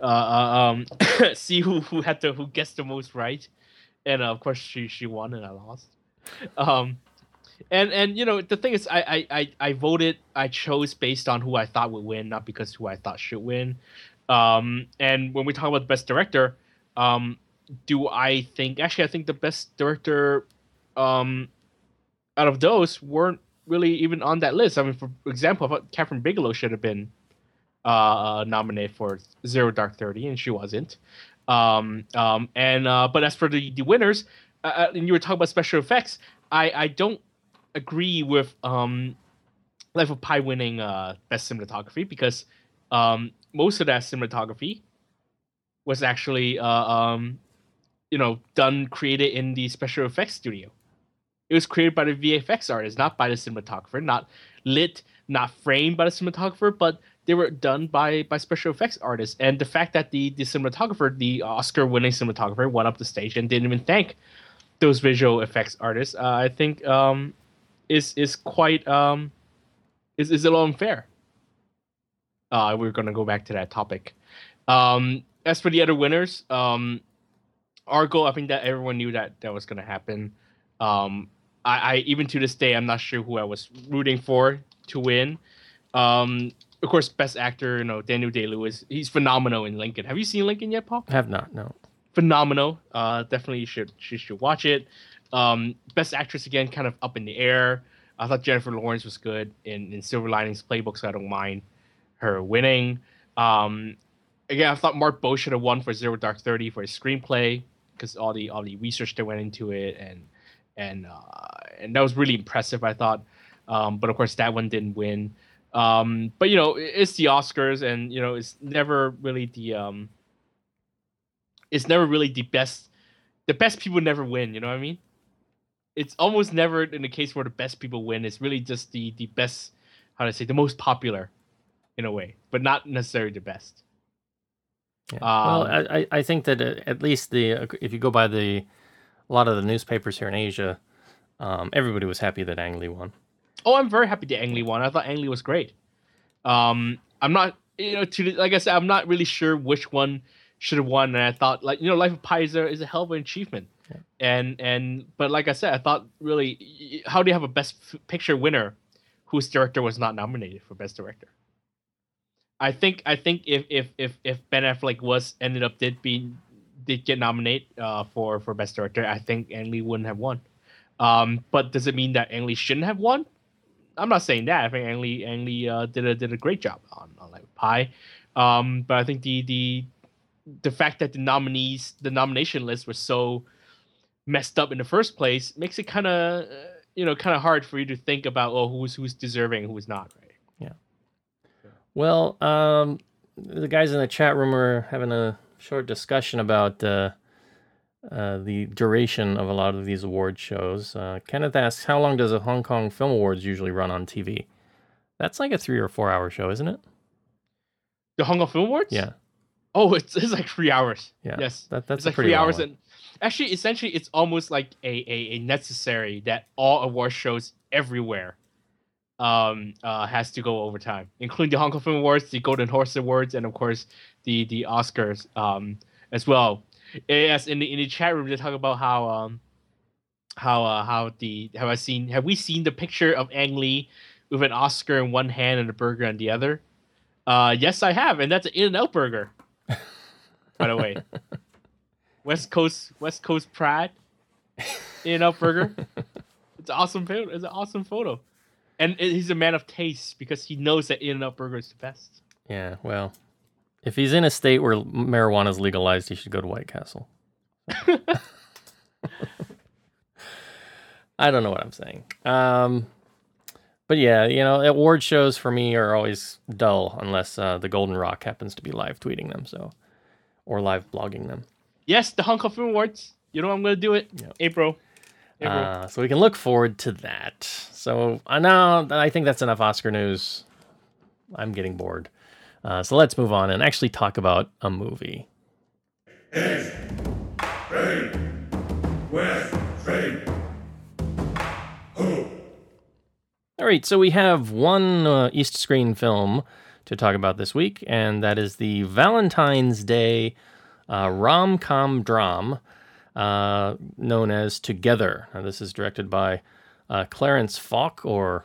uh, uh um see who who had to who gets the most right, and uh, of course she she won and I lost. Um, and and you know the thing is I, I I I voted I chose based on who I thought would win, not because who I thought should win. Um, and when we talk about best director, um, do I think actually I think the best director um out of those weren't really even on that list. I mean, for example, I thought Kathryn Bigelow should have been uh, nominated for Zero Dark Thirty, and she wasn't. Um, um, and uh, but as for the the winners, uh, uh, and you were talking about special effects, I I don't agree with um, Life of Pi winning uh, best cinematography because um, most of that cinematography was actually uh, um, you know done created in the special effects studio. It was created by the VFX artist, not by the cinematographer, not lit, not framed by the cinematographer, but they were done by by special effects artists. And the fact that the the cinematographer, the Oscar winning cinematographer, went up the stage and didn't even thank those visual effects artists, uh, I think um, is is quite um, is is a little unfair. Uh, we're gonna go back to that topic. Um, as for the other winners, um, Argo, I think that everyone knew that that was to happen. Um, I, I, even to this day, I'm not sure who I was rooting for to win. Um, of course, best actor, you know, Daniel Day Lewis. He's phenomenal in Lincoln. Have you seen Lincoln yet, Paul?
I have not. No.
Phenomenal. Uh, definitely you should you should watch it. Um, best actress again, kind of up in the air. I thought Jennifer Lawrence was good in, in Silver Linings Playbook, so I don't mind her winning. Um, again, I thought Mark Boal should have won for Zero Dark Thirty for his screenplay because all the all the research that went into it and and uh, and that was really impressive. I thought, um, but of course that one didn't win. Um, but you know, it's the Oscars, and you know, it's never really the um, it's never really the best. The best people never win. You know what I mean? It's almost never in the case where the best people win. It's really just the the best. How to say the most popular, in a way, but not necessarily the best.
Yeah. well,
Um,
I, I- I think that uh, at least the uh, if you go by the a lot of the newspapers here in Asia, um, everybody was happy that Ang Lee won.
Oh, I'm very happy that Ang Lee won. I thought Ang Lee was great. Um, I'm not, you know, to like I said, I'm not really sure which one should have won. And I thought, like, you know, Life of Pi is a, is a hell of an achievement. And and but like I said, I thought really, how do you have a Best Picture winner whose director was not nominated for Best Director? I think I think if if if if Ben Affleck was ended up did be did get nominated uh, for for Best Director, I think Ang Lee wouldn't have won. Um, but does it mean that Ang Lee shouldn't have won? I'm not saying that. I think Ang Lee, Ang Lee uh, did a did a great job on, on like Pie. Um, but I think the the the fact that the nominees the nomination list was so messed up in the first place makes it kind of uh, you know kind of hard for you to think about oh who's who's deserving who's not right.
Yeah well, um, the guys in the chat room are having a short discussion about uh, uh, the duration of a lot of these award shows. Uh, Kenneth asks, "How long does a Hong Kong Film Awards usually run on TV?" That's like a three or four hour show, isn't it?
The Hong Kong Film Awards.
Yeah,
Oh, it's it's like three hours.
yeah.
Yes.
that, that's
like three hours
one.
and actually essentially it's almost like a, a, a necessary that all award shows everywhere um uh has to go over time including the hong kong film awards the golden horse awards and of course the the oscars um as well yes in the in the chat room they talk about how um how uh how the have i seen have we seen the picture of ang lee with an oscar in one hand and a burger in the other uh yes i have and that's an in and out burger by the way West Coast West Coast pride. In and Out Burger. It's an awesome photo. It's an awesome photo. And it- he's a man of taste because he knows that In and Out Burger is the best.
Yeah, well, if he's in a state where marijuana is legalized, he should go to White Castle. I don't know what I'm saying. Um, but yeah, you know, award shows for me are always dull unless uh, the Golden Rock happens to be live tweeting them, so or live blogging them.
Yes, the Hong Kong Film Awards. You know I'm gonna do it.
Yep.
April. April.
Uh, so we can look forward to that. So I know I think that's enough Oscar news. I'm getting bored. Uh, so let's move on and actually talk about a movie. All right, so we have one uh, East Screen film to talk about this week, and that is the Valentine's Day uh, rom com dram uh, known as Together. Now, this is directed by uh, Clarence Fok, or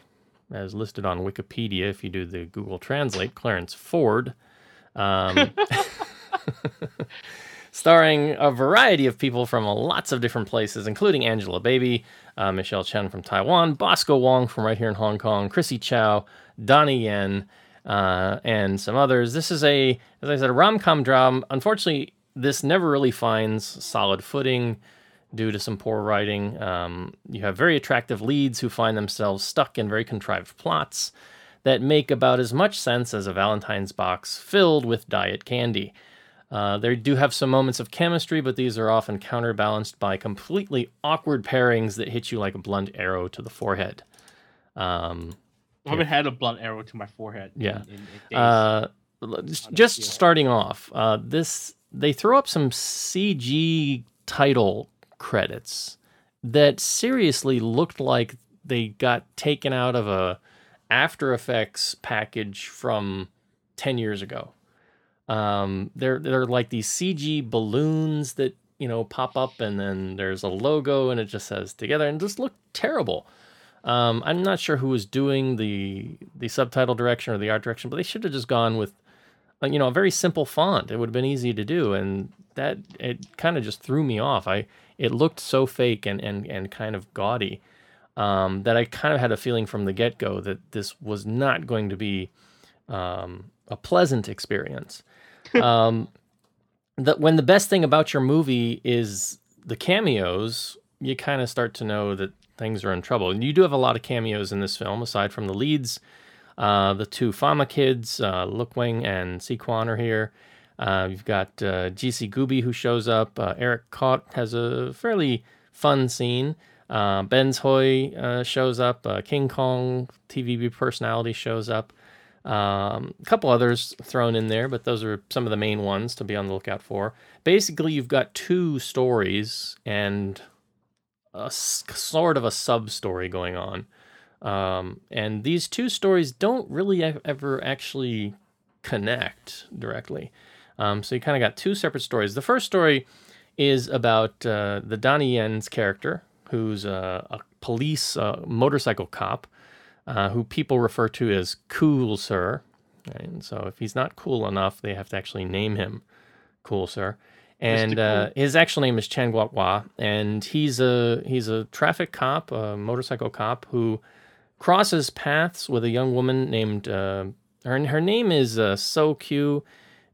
as listed on Wikipedia, if you do the Google Translate, Clarence Ford. Um, starring a variety of people from lots of different places, including Angela Baby, uh, Michelle Chen from Taiwan, Bosco Wong from right here in Hong Kong, Chrissy Chow, Donnie Yen, uh, and some others. This is a, as I said, a rom com drama. Unfortunately, this never really finds solid footing due to some poor writing. Um, you have very attractive leads who find themselves stuck in very contrived plots that make about as much sense as a Valentine's box filled with diet candy. Uh, they do have some moments of chemistry, but these are often counterbalanced by completely awkward pairings that hit you like a blunt arrow to the forehead. Um,
I haven't had a blunt arrow to my forehead.
Yeah.
In, in days.
uh, just- just starting off, uh, this they throw up some CG title credits that seriously looked like they got taken out of a After Effects package from ten years ago. Um, they're they're like these CG balloons that you know pop up, and then there's a logo, and it just says together, and just look terrible. Um, I'm not sure who was doing the the subtitle direction or the art direction, but they should have just gone with uh, you know a very simple font. It would have been easy to do, and that it kind of just threw me off. I it looked so fake and and and kind of gaudy um, that I kind of had a feeling from the get go that this was not going to be um, a pleasant experience. um, that when the best thing about your movie is the cameos, you kind of start to know that things are in trouble. And you do have a lot of cameos in this film, aside from the leads. Uh, the two Fama kids, uh, Luk Wing and C Kwan, are here. Uh, you've got uh, GC Gooby who shows up. Uh, Eric Kot has a fairly fun scene. Uh, Benz Hui uh, shows up. Uh, King Kong TVB personality shows up. Um, a couple others thrown in there, but those are some of the main ones to be on the lookout for. Basically, you've got two stories and a sort of a sub story going on. Um, and these two stories don't really ever actually connect directly. Um, so you kind of got two separate stories. The first story is about uh, the Donnie Yen's character, who's a, a police uh, motorcycle cop uh, who people refer to as Cool Sir. And so if he's not cool enough, they have to actually name him Cool Sir. And uh, his actual name is Chen Guohua, and he's a he's a traffic cop, a motorcycle cop who crosses paths with a young woman named uh, her her name is uh, So Q.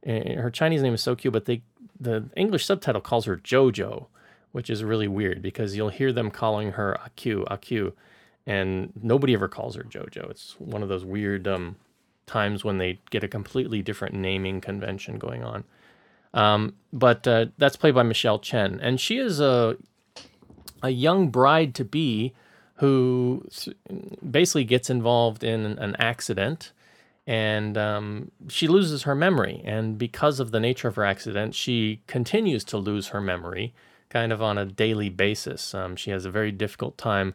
Uh, her Chinese name is So Q, but they the English subtitle calls her Jojo, which is really weird because you'll hear them calling her Aq Aq, and nobody ever calls her Jojo. It's one of those weird um, times when they get a completely different naming convention going on. Um, but uh, that's played by Michelle Chen, and she is a a young bride to be who basically gets involved in an accident and um, she loses her memory. And because of the nature of her accident, she continues to lose her memory kind of on a daily basis. Um, she has a very difficult time.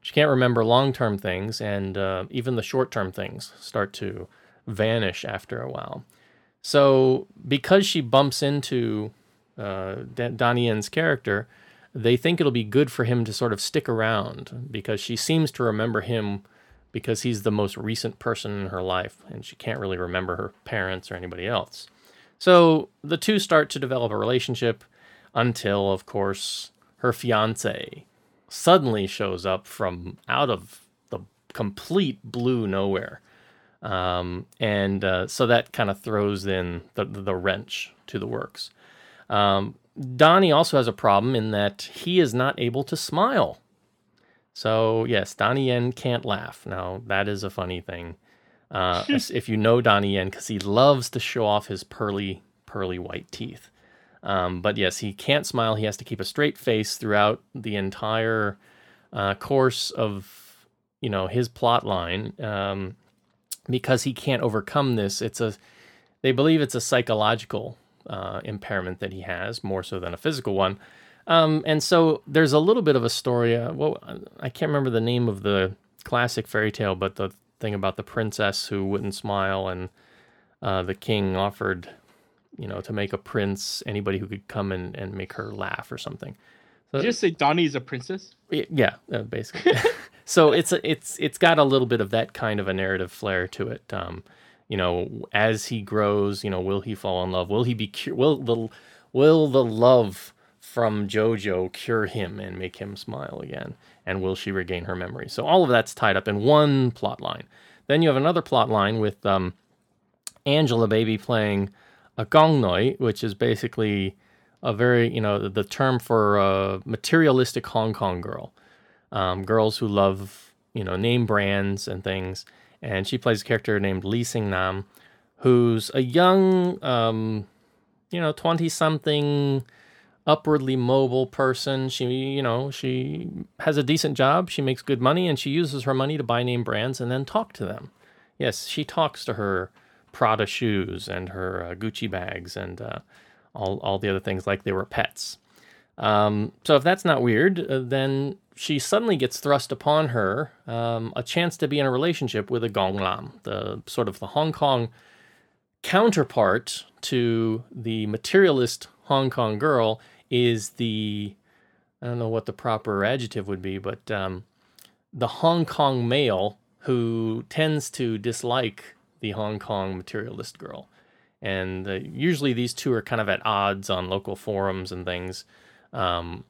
She can't remember long term things, and uh, even the short term things start to vanish after a while. So, because she bumps into uh, Donnie Yen's character, they think it'll be good for him to sort of stick around because she seems to remember him because he's the most recent person in her life and she can't really remember her parents or anybody else. So the two start to develop a relationship until, of course, her fiance suddenly shows up from out of the complete blue nowhere. Um, and uh, so that kind of throws in the, the wrench to the works. Um, Donnie also has a problem in that he is not able to smile. So, yes, Donnie Yen can't laugh. Now, that is a funny thing. Uh, if you know Donnie Yen, because he loves to show off his pearly, pearly white teeth. Um, but yes, he can't smile. He has to keep a straight face throughout the entire uh, course of, you know, his plot line. Um, because he can't overcome this. It's a, they believe it's a psychological uh, impairment that he has more so than a physical one. Um, and so there's a little bit of a story. Uh, well, I can't remember the name of the classic fairy tale, but the thing about the princess who wouldn't smile and uh, the king offered you know, to make a prince, anybody who could come and, and make her laugh or something.
So, Did you just say Donnie's a princess?
Yeah, uh, basically. so it's a, it's it's got a little bit of that kind of a narrative flair to it. Um, you know, as he grows, you know, will he fall in love? Will he be cu- will the will the love from JoJo cure him and make him smile again? And will she regain her memory? So all of that's tied up in one plot line. Then you have another plot line with um, Angelababy playing a gongnoi, which is basically a very, you know, the term for a materialistic Hong Kong girl. Um, girls who love, you know, name brands and things. And she plays a character named Lee Sing Nam, who's a young, um, you know, 20 something, upwardly mobile person. She, you know, she has a decent job. She makes good money and she uses her money to buy name brands and then talk to them. Yes, she talks to her Prada shoes and her uh, Gucci bags and uh, all all the other things like they were pets. Um, so if that's not weird, uh, then she suddenly gets thrust upon her um, a chance to be in a relationship with a Gong Lam, the sort of the Hong Kong counterpart to the materialist Hong Kong girl is the I don't know what the proper adjective would be, but um, the Hong Kong male who tends to dislike the Hong Kong materialist girl. and uh, usually these two are kind of at odds on local forums and things. Um,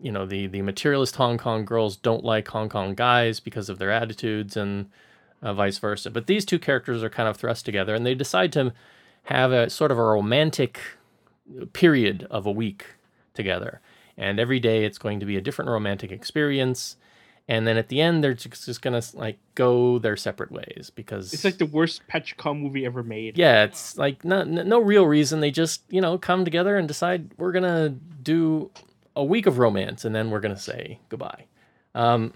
you know, the the materialist Hong Kong girls don't like Hong Kong guys because of their attitudes, and uh, vice versa. But these two characters are kind of thrust together, and they decide to have a sort of a romantic period of a week together. And every day it's going to be a different romantic experience. And then at the end, they're just, just gonna like go their separate ways because
It's like the worst Kong movie ever made.
yeah, it's like no no real reason. They just you know come together and decide we're gonna do a week of romance, and then we're gonna say goodbye. Um,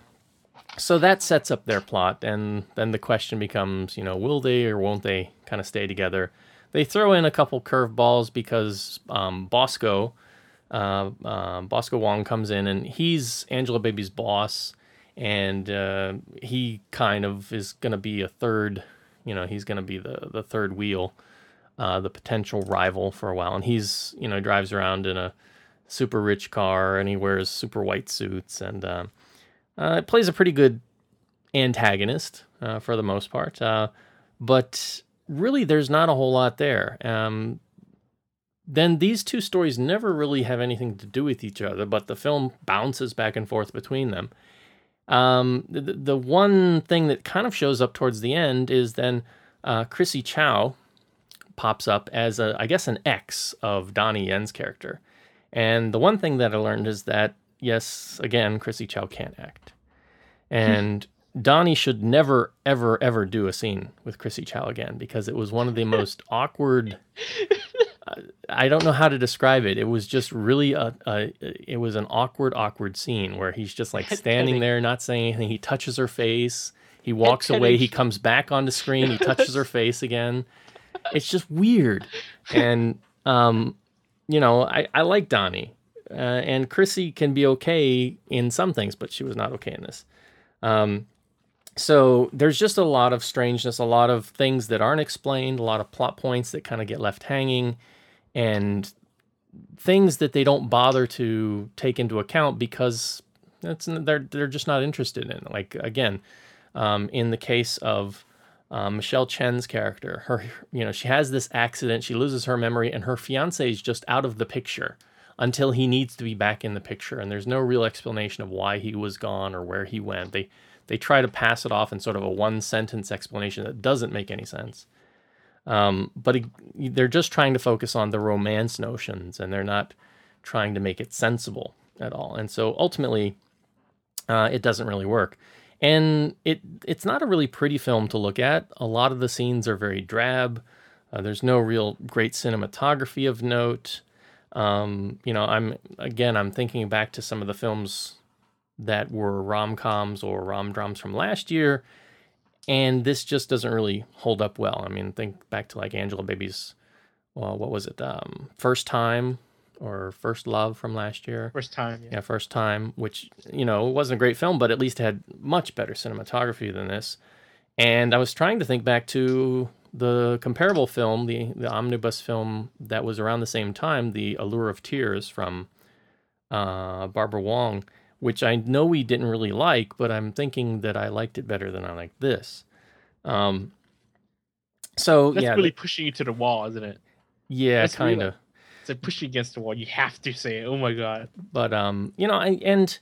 so that sets up their plot, and then the question becomes, you know, will they or won't they kind of stay together? They throw in a couple curveballs because um, Bosco, uh, uh, Bosco Wong comes in, and he's Angela Baby's boss, and uh, he kind of is going to be a third, you know, he's going to be the the third wheel, uh, the potential rival for a while, and he's you know drives around in a super rich car, and he wears super white suits, and um, uh, it plays a pretty good antagonist uh, for the most part, uh, but really there's not a whole lot there. Um, then these two stories never really have anything to do with each other, but the film bounces back and forth between them. Um, the, the one thing that kind of shows up towards the end is then uh, Chrissy Chow pops up as a, I guess, an ex of Donnie Yen's character. And the one thing that I learned is that, yes, again, Chrissy Chow can't act. And Donnie should never, ever, ever do a scene with Chrissy Chow again because it was one of the most awkward. I don't know how to describe it. It was just really a, a it was an awkward, awkward scene where he's just like standing there, not saying anything. He touches her face. He walks away. He comes back on the screen. He touches her face again. It's just weird. And um, you know, I I like Donnie, uh, and Chrissy can be okay in some things, but she was not okay in this. Um, so there's just a lot of strangeness, a lot of things that aren't explained, a lot of plot points that kind of get left hanging, and things that they don't bother to take into account because that's they're they're just not interested in. Like again, um, in the case of um, Michelle Chen's character, her you know she has this accident, she loses her memory, and her fiance is just out of the picture until he needs to be back in the picture, and there's no real explanation of why he was gone or where he went. They they try to pass it off in sort of a one sentence explanation that doesn't make any sense. Um, but he, they're just trying to focus on the romance notions, and they're not trying to make it sensible at all. And so ultimately, uh, it doesn't really work. And it it's not a really pretty film to look at. A lot of the scenes are very drab. Uh, there's no real great cinematography of note. Um, you know, I'm again, I'm thinking back to some of the films that were rom coms or rom drams from last year, and this just doesn't really hold up well. I mean, think back to like Angela Baby's, well, what was it, um, First Time or First Love from last year?
First time. Yeah.
Yeah, first time, which you know wasn't a great film, but at least had much better cinematography than this. And I was trying to think back to the comparable film, the the omnibus film that was around the same time, The Allure of Tears from uh, Barbara Wong, which I know we didn't really like, but I'm thinking that I liked it better than I liked this. Um, so
That's
yeah,
really pushing you to the wall, isn't it?
yeah, kind of.
It's like pushing against the wall. You have to say it. Oh my god.
but um you know I, and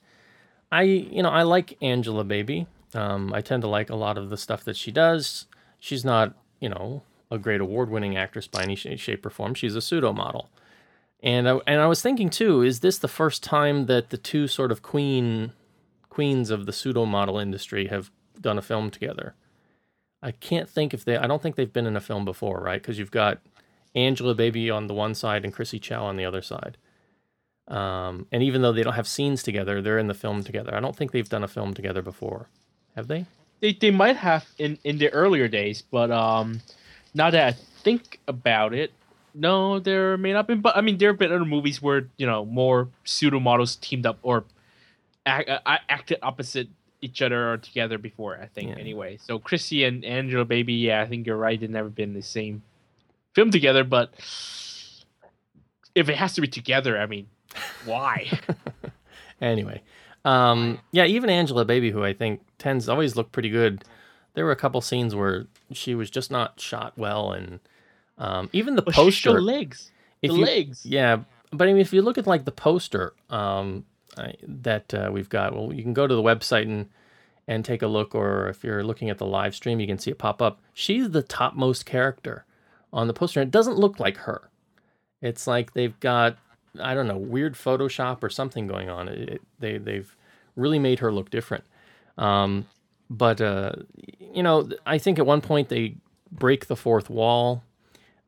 i you know i like angela baby um i tend to like a lot of the stuff that she does she's not you know a great award-winning actress by any sh- shape or form she's a pseudo model and I, and I was thinking too is this the first time that the two sort of queen queens of the pseudo model industry have done a film together i can't think if they i don't think they've been in a film before right because you've got angela baby on the one side and chrissy chow on the other side um, and even though they don't have scenes together, they're in the film together. I don't think they've done a film together before. Have they?
They they might have in in the earlier days, but um, now that I think about it, no, there may not been. But I mean, there have been other movies where you know more pseudo models teamed up or act, uh, acted opposite each other or together before. I think
Yeah.
anyway. So Chrissy and Angela Baby, yeah, I think you're right. They've never been the same film together, but if it has to be together, I mean, why?
Anyway, um, yeah, even Angela Baby, who I think tends always look pretty good. There were a couple scenes where she was just not shot well, and Um, even the
she
poster,
legs. the
you-
legs.
yeah. But I mean, if you look at like the poster um, I, that uh, we've got, well, you can go to the website and and take a look, or if you're looking at the live stream, you can see it pop up. She's the topmost character on the poster. and It doesn't look like her. It's like they've got I don't know weird Photoshop or something going on. It, it- they they've really made her look different. Um, but uh, you know, I think at one point they break the fourth wall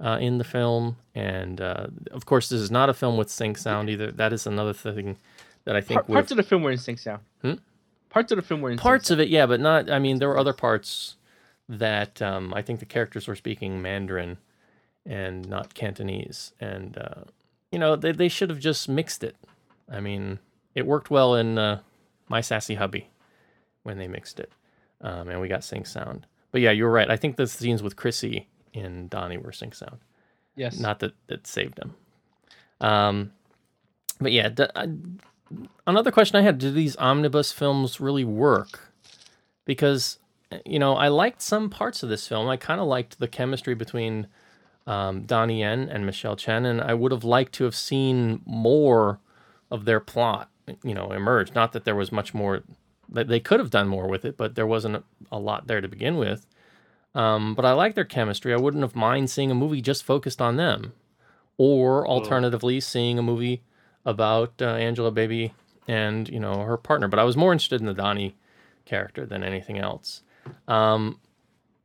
uh, in the film, and uh, of course, this is not a film with sync sound either. That is another thing that I think
Par-
would
parts of the film were in sync sound.
Hmm?
Parts of the film were in
parts of it, yeah, but not. I mean, there were other parts that um, I think the characters were speaking Mandarin and not Cantonese, and uh, you know they they should have just mixed it. I mean, it worked well in uh, My Sassy Hubby when they mixed it, um, and we got sync sound. But yeah, you're right. I think the scenes with Chrissy and Donnie were sync sound.
Yes.
Not that it saved him. Um, but yeah, d- I- another question I had: Do these omnibus films really work? Because you know, I liked some parts of this film. I kind of liked the chemistry between um, Donnie Yen and Michelle Chen, and I would have liked to have seen more of their plot, you know, emerge. Not that there was much more that they could have done more with it, but there wasn't a lot there to begin with. Um, but I like their chemistry. I wouldn't have mind seeing a movie just focused on them, or alternatively seeing a movie about uh, Angelababy and you know her partner. But I was more interested in the Donnie character than anything else. Um,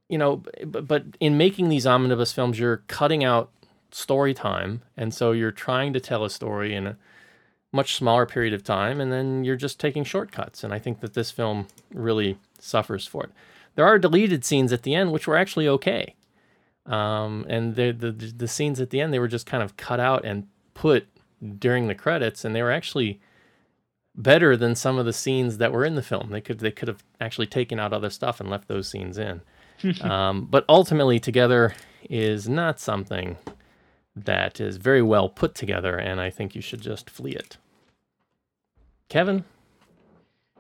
you know, but, but in making these omnibus films, you're cutting out story time, and so you're trying to tell a story in a much smaller period of time, and then you're just taking shortcuts. And I think that this film really suffers for it. There are deleted scenes at the end which were actually okay, um, and the, the the scenes at the end they were just kind of cut out and put during the credits, and they were actually better than some of the scenes that were in the film. They could they could have actually taken out other stuff and left those scenes in. um, but ultimately, together is not something that is very well put together, and I think you should just flee it. Kevin,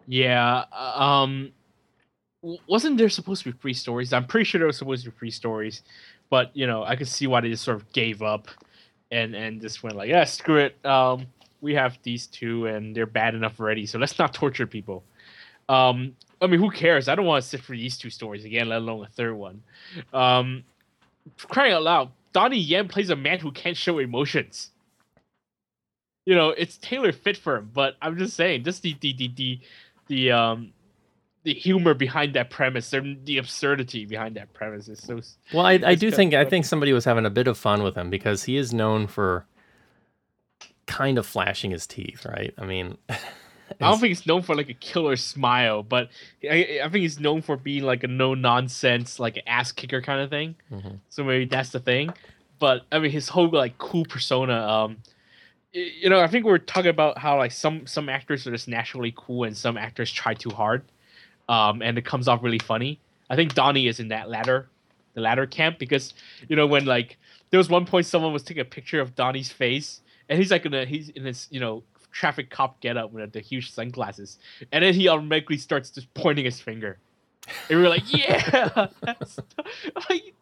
Yeah. uh, Um. Wasn't there supposed to be three stories? I'm pretty sure there was supposed to be three stories, but you know, I could see why they just sort of gave up, and and just went like, yeah, screw it. Um, we have these two, and they're bad enough already, so let's not torture people. Um, I mean, who cares? I don't want to sit for these two stories again, let alone a third one. Um, crying out loud, Donnie Yen plays a man who can't show emotions. You know, it's tailor fit for him, but I'm just saying, just the the the the, the um the humor behind that premise, the, the absurdity behind that premise is so.
well, I, I do think I think somebody was having a bit of fun with him because he is known for kind of flashing his teeth, right? I mean,
I don't think he's known for like a killer smile, but I, I think he's known for being like a no nonsense, like ass kicker kind of thing.
Mhm.
So maybe that's the thing. But I mean, his whole like cool persona. Um, you know, I think we're talking about how like some some actors are just naturally cool and some actors try too hard, um, and it comes off really funny. I think Donnie is in that latter, the latter camp because you know when like there was one point someone was taking a picture of Donnie's face and he's like in a he's in his you know traffic cop getup with the huge sunglasses, and then he automatically starts just pointing his finger, and we're like, yeah, like,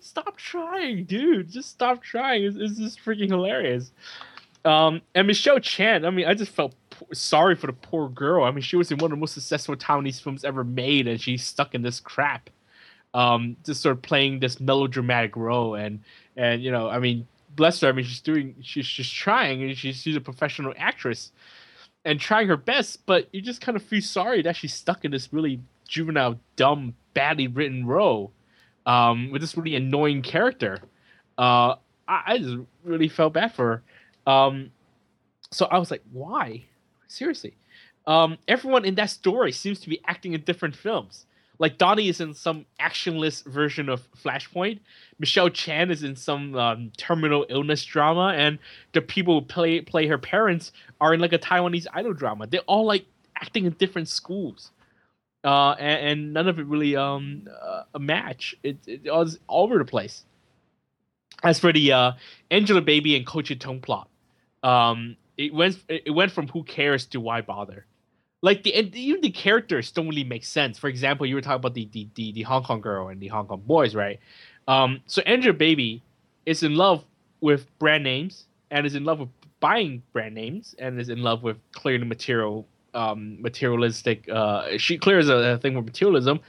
stop trying, dude, just stop trying. this, it's just freaking hilarious. Um, and Michelle Chan, I mean, I just felt sorry for the poor girl. I mean, she was in one of the most successful Taiwanese films ever made, and she's stuck in this crap. Um, just sort of playing this melodramatic role, and and you know, I mean, bless her. I mean, she's doing, she's she's trying, and she's she's a professional actress, and trying her best. But you just kind of feel sorry that she's stuck in this really juvenile, dumb, badly written role, um, with this really annoying character. Uh, I, I just really felt bad for her. Um, so I was like, why? Seriously. Um, everyone in that story seems to be acting in different films. Like Donnie is in some actionless version of Flashpoint. Michelle Chan is in some um, terminal illness drama, and the people who play play her parents are in like a Taiwanese idol drama. They're all like acting in different schools, uh, and, and none of it really um uh, a match. It, it was all over the place. As for the uh, Angelababy and Ko Tong plot, um, it went it went from who cares to why bother. Like the and even the characters don't really make sense. For example, you were talking about the the, the, the Hong Kong girl and the Hong Kong boys, right? Um, so andrew Baby is in love with brand names and is in love with buying brand names and is in love with clearly material um, materialistic. Uh, she clears a, a thing with materialism,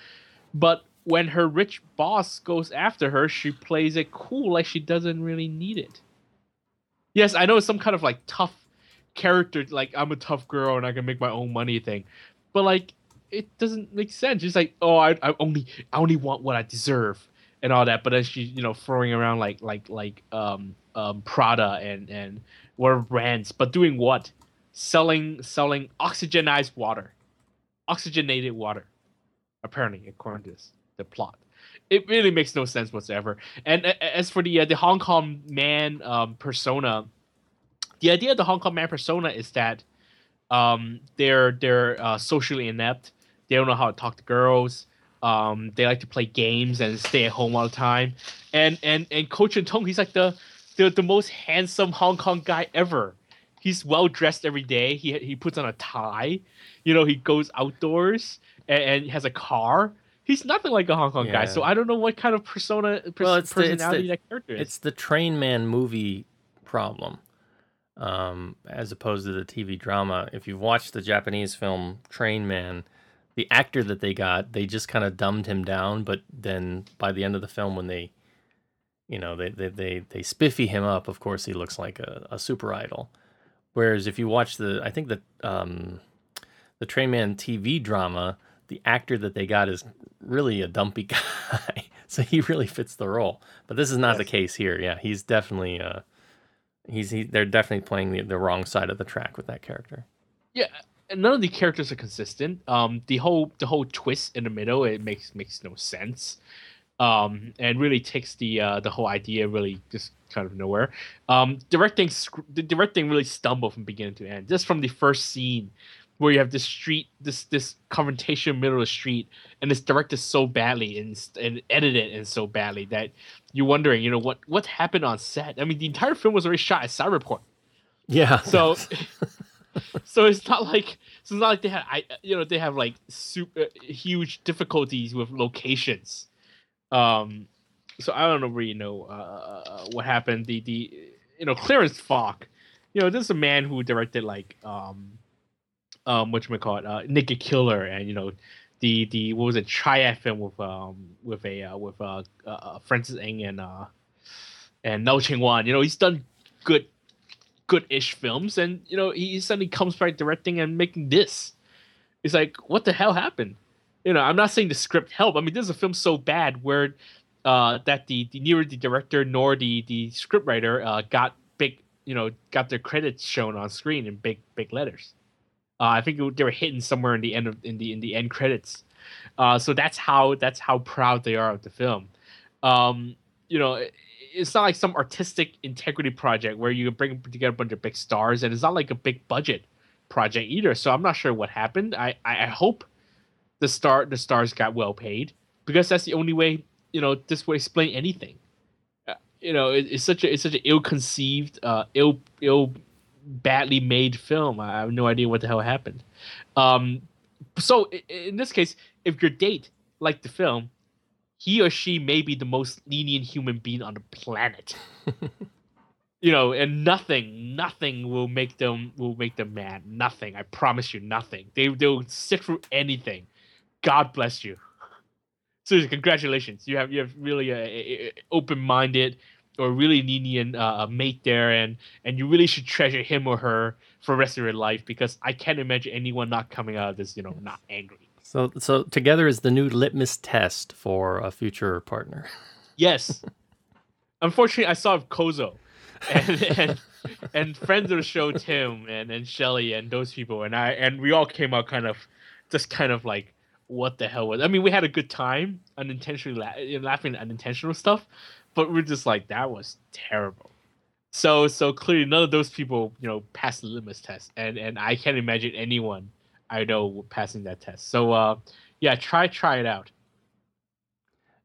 but when her rich boss goes after her, she plays it cool, like she doesn't really need it. Yes, I know it's some kind of like tough character, like I'm a tough girl and I can make my own money thing, but like it doesn't make sense. She's like, oh, I, I only I only want what I deserve and all that, but then she you know throwing around like like like um um Prada and and whatever brands, but doing what? Selling selling oxygenized water, oxygenated water. Apparently, according to this, the plot, it really makes no sense whatsoever. And as for the uh, the Hong Kong man um, persona, the idea of the Hong Kong man persona is that um, they're they're uh, socially inept. They don't know how to talk to girls. Um, they like to play games and stay at home all the time. And and and Coach and Tong, he's like the, the the most handsome Hong Kong guy ever. He's well dressed every day. He he puts on a tie. You know, he goes outdoors and, and has a car. He's nothing like a Hong Kong guy. So I don't know what kind of persona pers-
Well, it's the- it's the-
personality that character is.
It's the Train Man movie problem, um, as opposed to the TV drama. If you've watched the Japanese film Train Man, the actor that they got, they just kind of dumbed him down. But then by the end of the film, when they, you know, they they they, they spiffy him up, of course he looks like a, a super idol. Whereas if you watch the, I think the um, the Train Man TV drama, the actor that they got is really a dumpy guy, so he really fits the role. But this is not the case here. Yeah, he's definitely uh, he's he, they're definitely playing the, the wrong side of the track with that character.
yeah and none of the characters are consistent. Um the whole the whole twist in the middle it makes makes no sense. Um and really takes the uh the whole idea really just kind of nowhere. Um directing the directing really stumbled from beginning to end. Just from the first scene where you have this street this this confrontation middle of the street and it's directed so badly and, and edited and so badly that you're wondering you know what what happened on set i mean the entire film was already shot at cyberport
Yeah.
so so it's not like so it's not like they had I you know they have like super huge difficulties with locations. Um, so I don't know really know uh, what happened. The the you know Clarence Fok, you know this is a man who directed like um um what you call it uh Naked Killer and you know the the what was it triad film with um with a uh, with uh, uh Francis Ng and uh and Lau Ching Wan. You know he's done good good-ish films and you know he suddenly comes back directing and making this. It's like what the hell happened? You know i'm not saying the script helped. I mean this is a film so bad where uh that the, the neither the director nor the the scriptwriter uh got big you know got their credits shown on screen in big big letters uh, i think it- they were hidden somewhere in the end of in the in the end credits. Uh so that's how that's how proud they are of the film. Um you know it- it's not like some artistic integrity project where you bring together a bunch of big stars and it's not like a big budget project either. So i'm not sure what happened. I i, hope the star the stars got well paid because that's the only way you know this would explain anything. Uh, you know it, it's such a it's such an ill-conceived uh ill ill badly made film i have no idea what the hell happened um so in this case if your date liked the film he or she may be the most lenient human being on the planet. you know, and nothing, nothing will make them will make them mad. Nothing. I promise you, nothing. They they'll sit through anything. God bless you. So congratulations. You have you have really a, a, a open-minded or really lenient uh, mate there, and and you really should treasure him or her for the rest of your life because I can't imagine anyone not coming out of this, you know, not angry.
So so together is the new litmus test for a future partner.
Yes. Unfortunately, I saw Kozo, and and, and friends of the show, Tim and and Shelly and those people, and I and we all came out kind of, just kind of like, what the hell was? I mean, we had a good time, unintentionally la- laughing at unintentional stuff, but we're just like that was terrible. So so clearly, none of those people, you know, passed the litmus test, and and I can't imagine anyone I know passing that test. So uh, yeah, try try it out.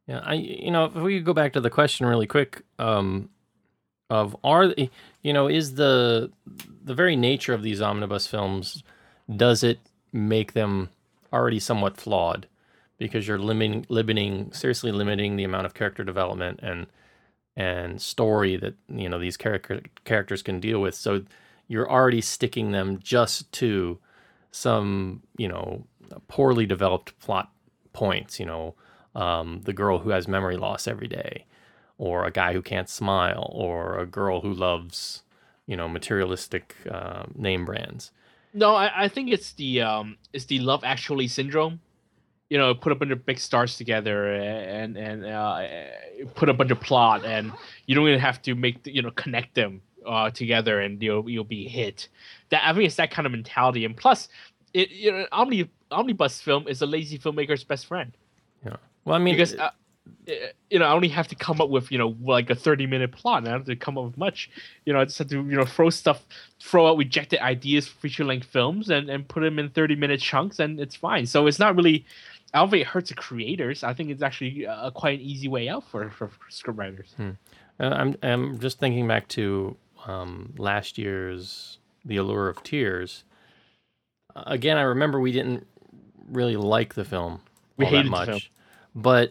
Yeah, I you know if we could go back to the question really quick, um, of are you know is the the very nature of these omnibus films does it make them already somewhat flawed because you're limiting limiting seriously limiting the amount of character development and and story that you know these character characters can deal with. So you're already sticking them just to some you know poorly developed plot points. You know, um, the girl who has memory loss every day, or a guy who can't smile, or a girl who loves you know materialistic uh, name brands.
No, I, I think it's the um it's the Love Actually syndrome. You know, put a bunch of big stars together and and uh, put a bunch of plot, and you don't even have to make you know connect them uh, together, and you'll you'll be hit. That I think it's that kind of mentality, and plus, it you know omni omnibus film is a lazy filmmaker's best friend.
Yeah. Well, I mean,
because uh, you know I only have to come up with you know like a thirty minute plot. And I don't have to come up with much. You know, I just have to you know throw stuff, throw out rejected ideas for feature length films, and and put them in thirty minute chunks, and it's fine. So it's not really. I don't think it hurts the creators. I think it's actually a, quite an easy way out for for, for scriptwriters.
Hmm. Uh, I'm I'm just thinking back to um, last year's The Allure of Tears. Uh, again, I remember we didn't really like the film
we
all
hated
that much,
the film.
but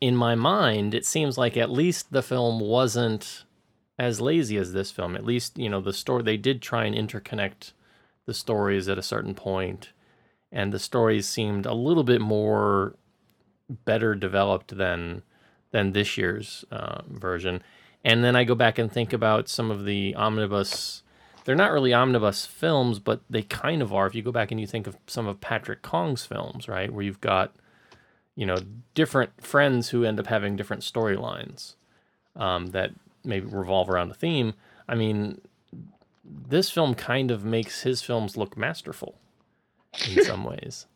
in my mind, it seems like at least the film wasn't as lazy as this film. At least you know the story. They did try and interconnect the stories at a certain point, and the stories seemed a little bit more better developed than than this year's uh, version. And then I go back and think about some of the omnibus. They're not really omnibus films, but they kind of are. If you go back and you think of some of Patrick Kong's films, right, where you've got, you know, different friends who end up having different storylines um, that maybe revolve around a theme. I mean, this film kind of makes his films look masterful in some ways.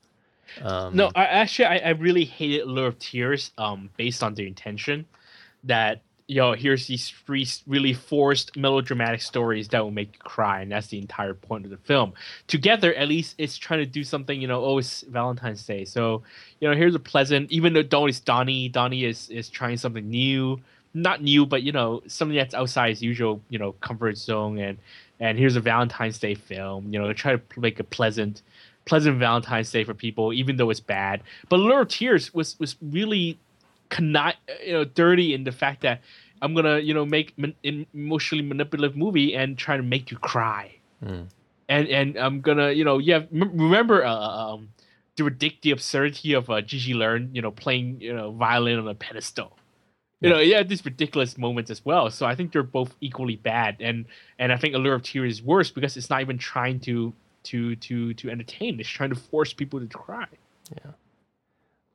Um,
No, I actually I, I really hated Lure of Tears um based on the intention that yo here's these three really forced melodramatic stories that will make you cry and that's the entire point of the film. Together at least it's trying to do something, you know, oh it's Valentine's Day. So, you know, here's a pleasant even though Donnie's Donnie, Donnie is is trying something new. Not new, but you know, something that's outside his usual, you know, comfort zone and and here's a Valentine's Day film, you know, try to make a pleasant pleasant Valentine's Day for people, even though it's bad. But Lure of Tears was was really conni- you know dirty in the fact that I'm gonna you know make man- an emotionally manipulative movie and try to make you cry,
Hmm.
and and I'm gonna you know yeah m- remember uh, um the ridic- the absurdity of uh, Gigi Leung you know playing you know violin on a pedestal. You know, yeah, these ridiculous moments as well. So I think they're both equally bad, and and I think Allure of Tears is worse because it's not even trying to to to to entertain. It's trying to force people to cry. Yeah.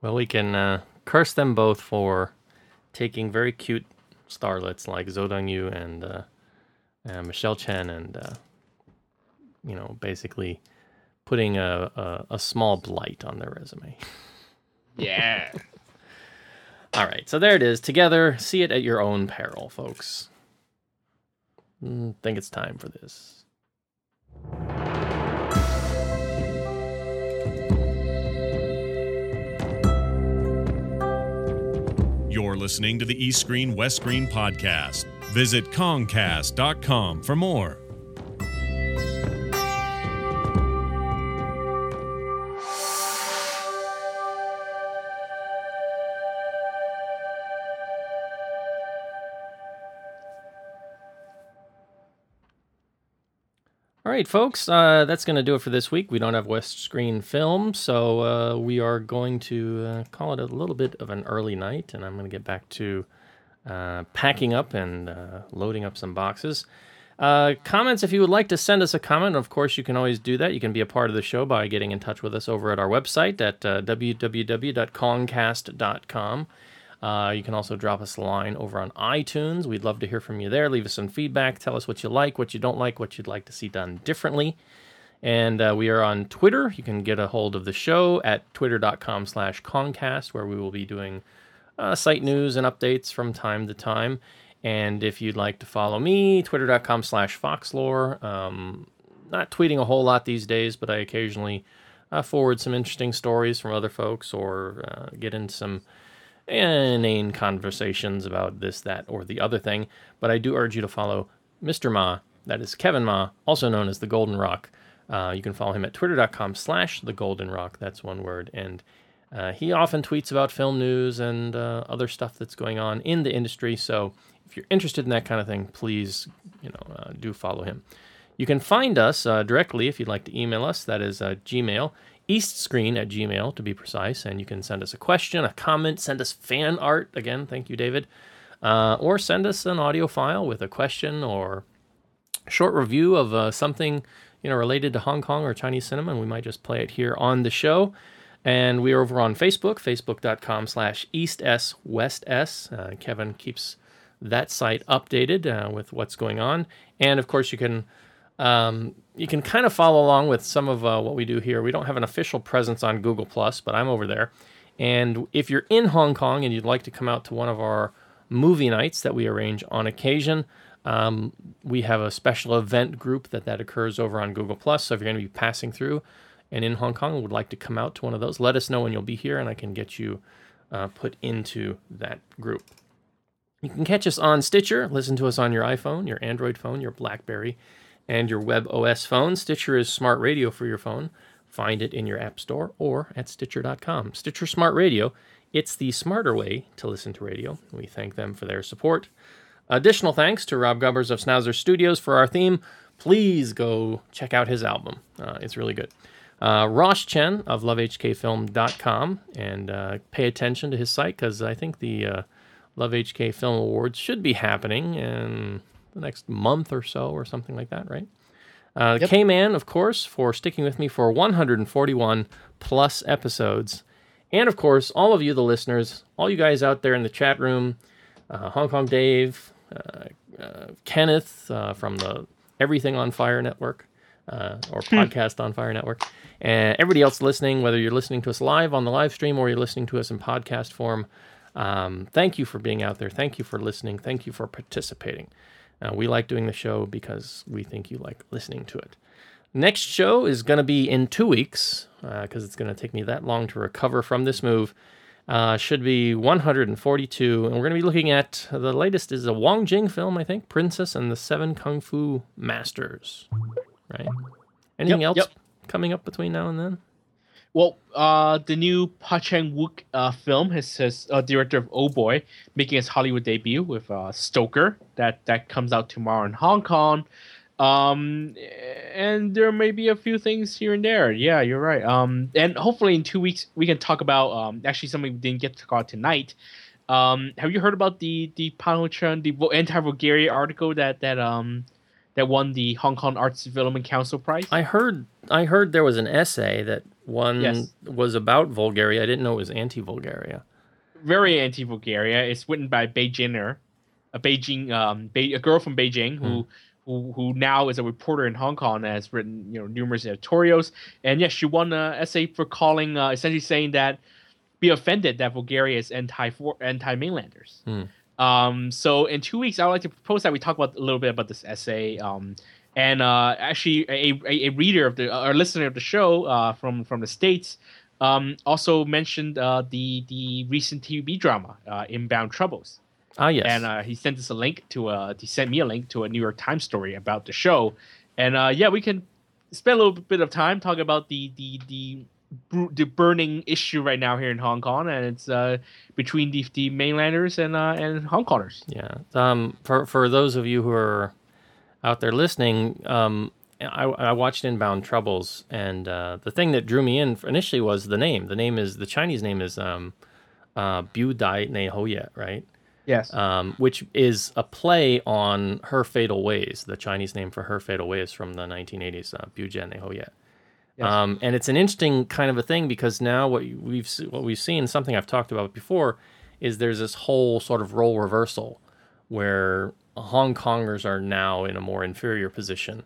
Well, we can uh, curse them both for taking very cute starlets like Zhou Dongyu and uh, uh, Michelle Chen, and uh, you know, basically putting a, a a small blight on their resume.
Yeah.
All right, so there it is. Together, see it at your own peril, folks. Mm, think it's time for this.
You're listening to the East Screen West Screen podcast. Visit Kongcast.com for more.
Right, folks, uh, that's going to do it for this week. We don't have West Screen Film, so uh, we are going to uh, call it a little bit of an early night, and I'm going to get back to uh, packing up and uh, loading up some boxes. Uh, comments, if you would like to send us a comment, of course, you can always do that. You can be a part of the show by getting in touch with us over at our website at www.kongcast.com. Uh, you can also drop us a line over on iTunes. We'd love to hear from you there. Leave us some feedback. Tell us what you like, what you don't like, what you'd like to see done differently. And uh, we are on Twitter. You can get a hold of the show at twitter.com slash Kongcast, where we will be doing uh, site news and updates from time to time. And if you'd like to follow me, twitter.com slash Foxlore. Um, not tweeting a whole lot these days, but I occasionally uh, forward some interesting stories from other folks or uh, get into some inane conversations about this, that, or the other thing. But I do urge you to follow Mr. Ma. That is Kevin Ma, also known as the Golden Rock. Uh, you can follow him at twitter.com slash the Golden Rock. That's one word. And uh, he often tweets about film news and uh, other stuff that's going on in the industry. So if you're interested in that kind of thing, please, you know, uh, do follow him. You can find us uh, directly if you'd like to email us. That is uh, Gmail, eastscreen at Gmail to be precise. And you can send us a question, a comment, send us fan art. Again, thank you, David. Uh, or send us an audio file with a question or short review of uh, something you know related to Hong Kong or Chinese cinema, and we might just play it here on the show. And we are over on Facebook, facebook.com slash east s west s. Uh, Kevin keeps that site updated uh, with what's going on, and of course you can um, you can kind of follow along with some of uh, what we do here. We don't have an official presence on Google Plus, but I'm over there. And if you're in Hong Kong and you'd like to come out to one of our movie nights that we arrange on occasion, um, we have a special event group that that occurs over on Google Plus. So if you're going to be passing through and in Hong Kong and would like to come out to one of those, let us know when you'll be here, and I can get you uh, put into that group. You can catch us on Stitcher, listen to us on your iPhone, your Android phone, your BlackBerry, and your Web OS phone. Stitcher is smart radio for your phone. Find it in your App Store or at Stitcher.com. Stitcher Smart Radio, it's the smarter way to listen to radio. We thank them for their support. Additional thanks to Rob Gubbers of Snauzer Studios for our theme. Please go check out his album, uh, it's really good. Uh, Ross Chen of lovehkfilm.com and uh, pay attention to his site because I think the uh, Love HK Film Awards should be happening in the next month or so or something like that, right? Uh,
Yep.
K Man, of course, for sticking with me for 141 plus episodes. And of course, all of you, the listeners, all you guys out there in the chat room, uh, Hong Kong Dave, uh, uh, Kenneth uh, from the Everything on Fire Network uh, or Podcast on Fire Network, and everybody else listening, whether you're listening to us live on the live stream or you're listening to us in podcast form, um, thank you for being out there. Thank you for listening. Thank you for participating. Uh, we like doing the show because we think you like listening to it. Next show is going to be in two weeks because it's going to take me that long to recover from this move. Uh, should be 142, and we're going to be looking at the latest is a Wong Jing film, I think, Princess and the Seven Kung Fu Masters. Right? Anything
Yep,
else
yep.
coming up between now and then?
Well, uh, the new Park Chan-wook uh, film has his uh, director of Oh Boy making his Hollywood debut with uh, Stoker that that comes out tomorrow in Hong Kong. Um, and there may be a few things here and there. Yeah, you're right. Um, and hopefully in two weeks we can talk about um actually something we didn't get to talk tonight. Um, have you heard about the the Pan the anti Bulgaria article that that um that won the Hong Kong Arts Development Council prize?
I heard I heard there was an essay that one
Yes.
was about Bulgaria. I didn't know it was anti-Bulgaria.
very anti-Bulgaria. It's written by Beijing'er, a Beijing, um, Be- a girl from Beijing who, who, who now is a reporter in Hong Kong and has written, you know, numerous editorials. And yes, she won an essay for calling, uh, essentially saying that, be offended that Bulgaria is anti anti mainlanders.
Hmm.
Um, so in two weeks, I would like to propose that we talk about a little bit about this essay. Um, and uh, actually, a, a, a reader of the or listener of the show uh, from from the states um, also mentioned uh, the the recent TV drama uh, Inbound Troubles,
Ah, yes.
and uh, he sent us a link to a he sent me a link to a New York Times story about the show, and uh, yeah, we can spend a little bit of time talking about the the the the burning issue right now here in Hong Kong, and it's uh, between the, the mainlanders and uh, and Hong Kongers.
Yeah. Um, for for those of you who are out there listening, um, I, I watched Inbound Troubles, and uh, the thing that drew me in initially was the name. The name is the Chinese name is um, uh, Bu Dai Ne Ho Ye, right?
Yes.
Um, which is a play on Her Fatal Ways, the Chinese name for Her Fatal Ways from the 1980s, uh, Bu Jian Ne Ho Ye.
Yes.
Um, and it's an interesting kind of a thing because now what we've what we've seen, something I've talked about before, is there's this whole sort of role reversal where Hong Kongers are now in a more inferior position,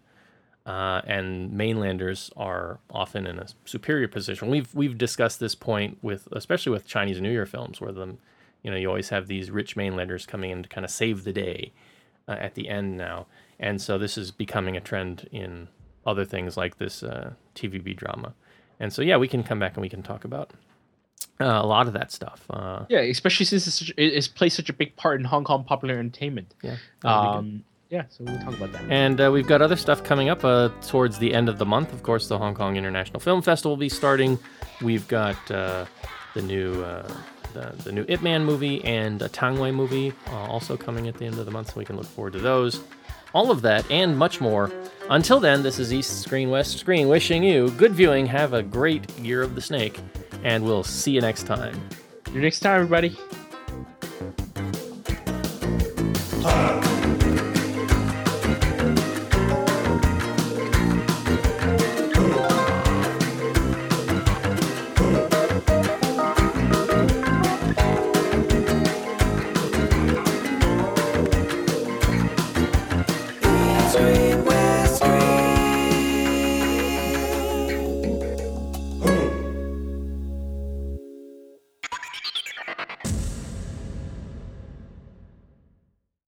uh, and mainlanders are often in a superior position. We've we've discussed this point with especially with Chinese New Year films, where the you know you always have these rich mainlanders coming in to kind of save the day uh, at the end now, and so this is becoming a trend in other things like this uh, TVB drama, and so yeah, we can come back and we can talk about uh, a lot of that stuff. Uh,
Yeah, especially since it's, such, it, it's plays such a big part in Hong Kong popular entertainment.
yeah, that'll be good.
Um, yeah, so we'll talk about that.
And uh, we've got other stuff coming up uh, towards the end of the month. Of course, the Hong Kong International Film Festival will be starting. We've got uh, the new uh, the, the new Ip Man movie and a Tang Wei movie uh, also coming at the end of the month, so we can look forward to those. All of that and much more. Until then, this is East Screen West Screen wishing you good viewing, have a great year of the snake, and we'll see you next time.
See you next time, everybody.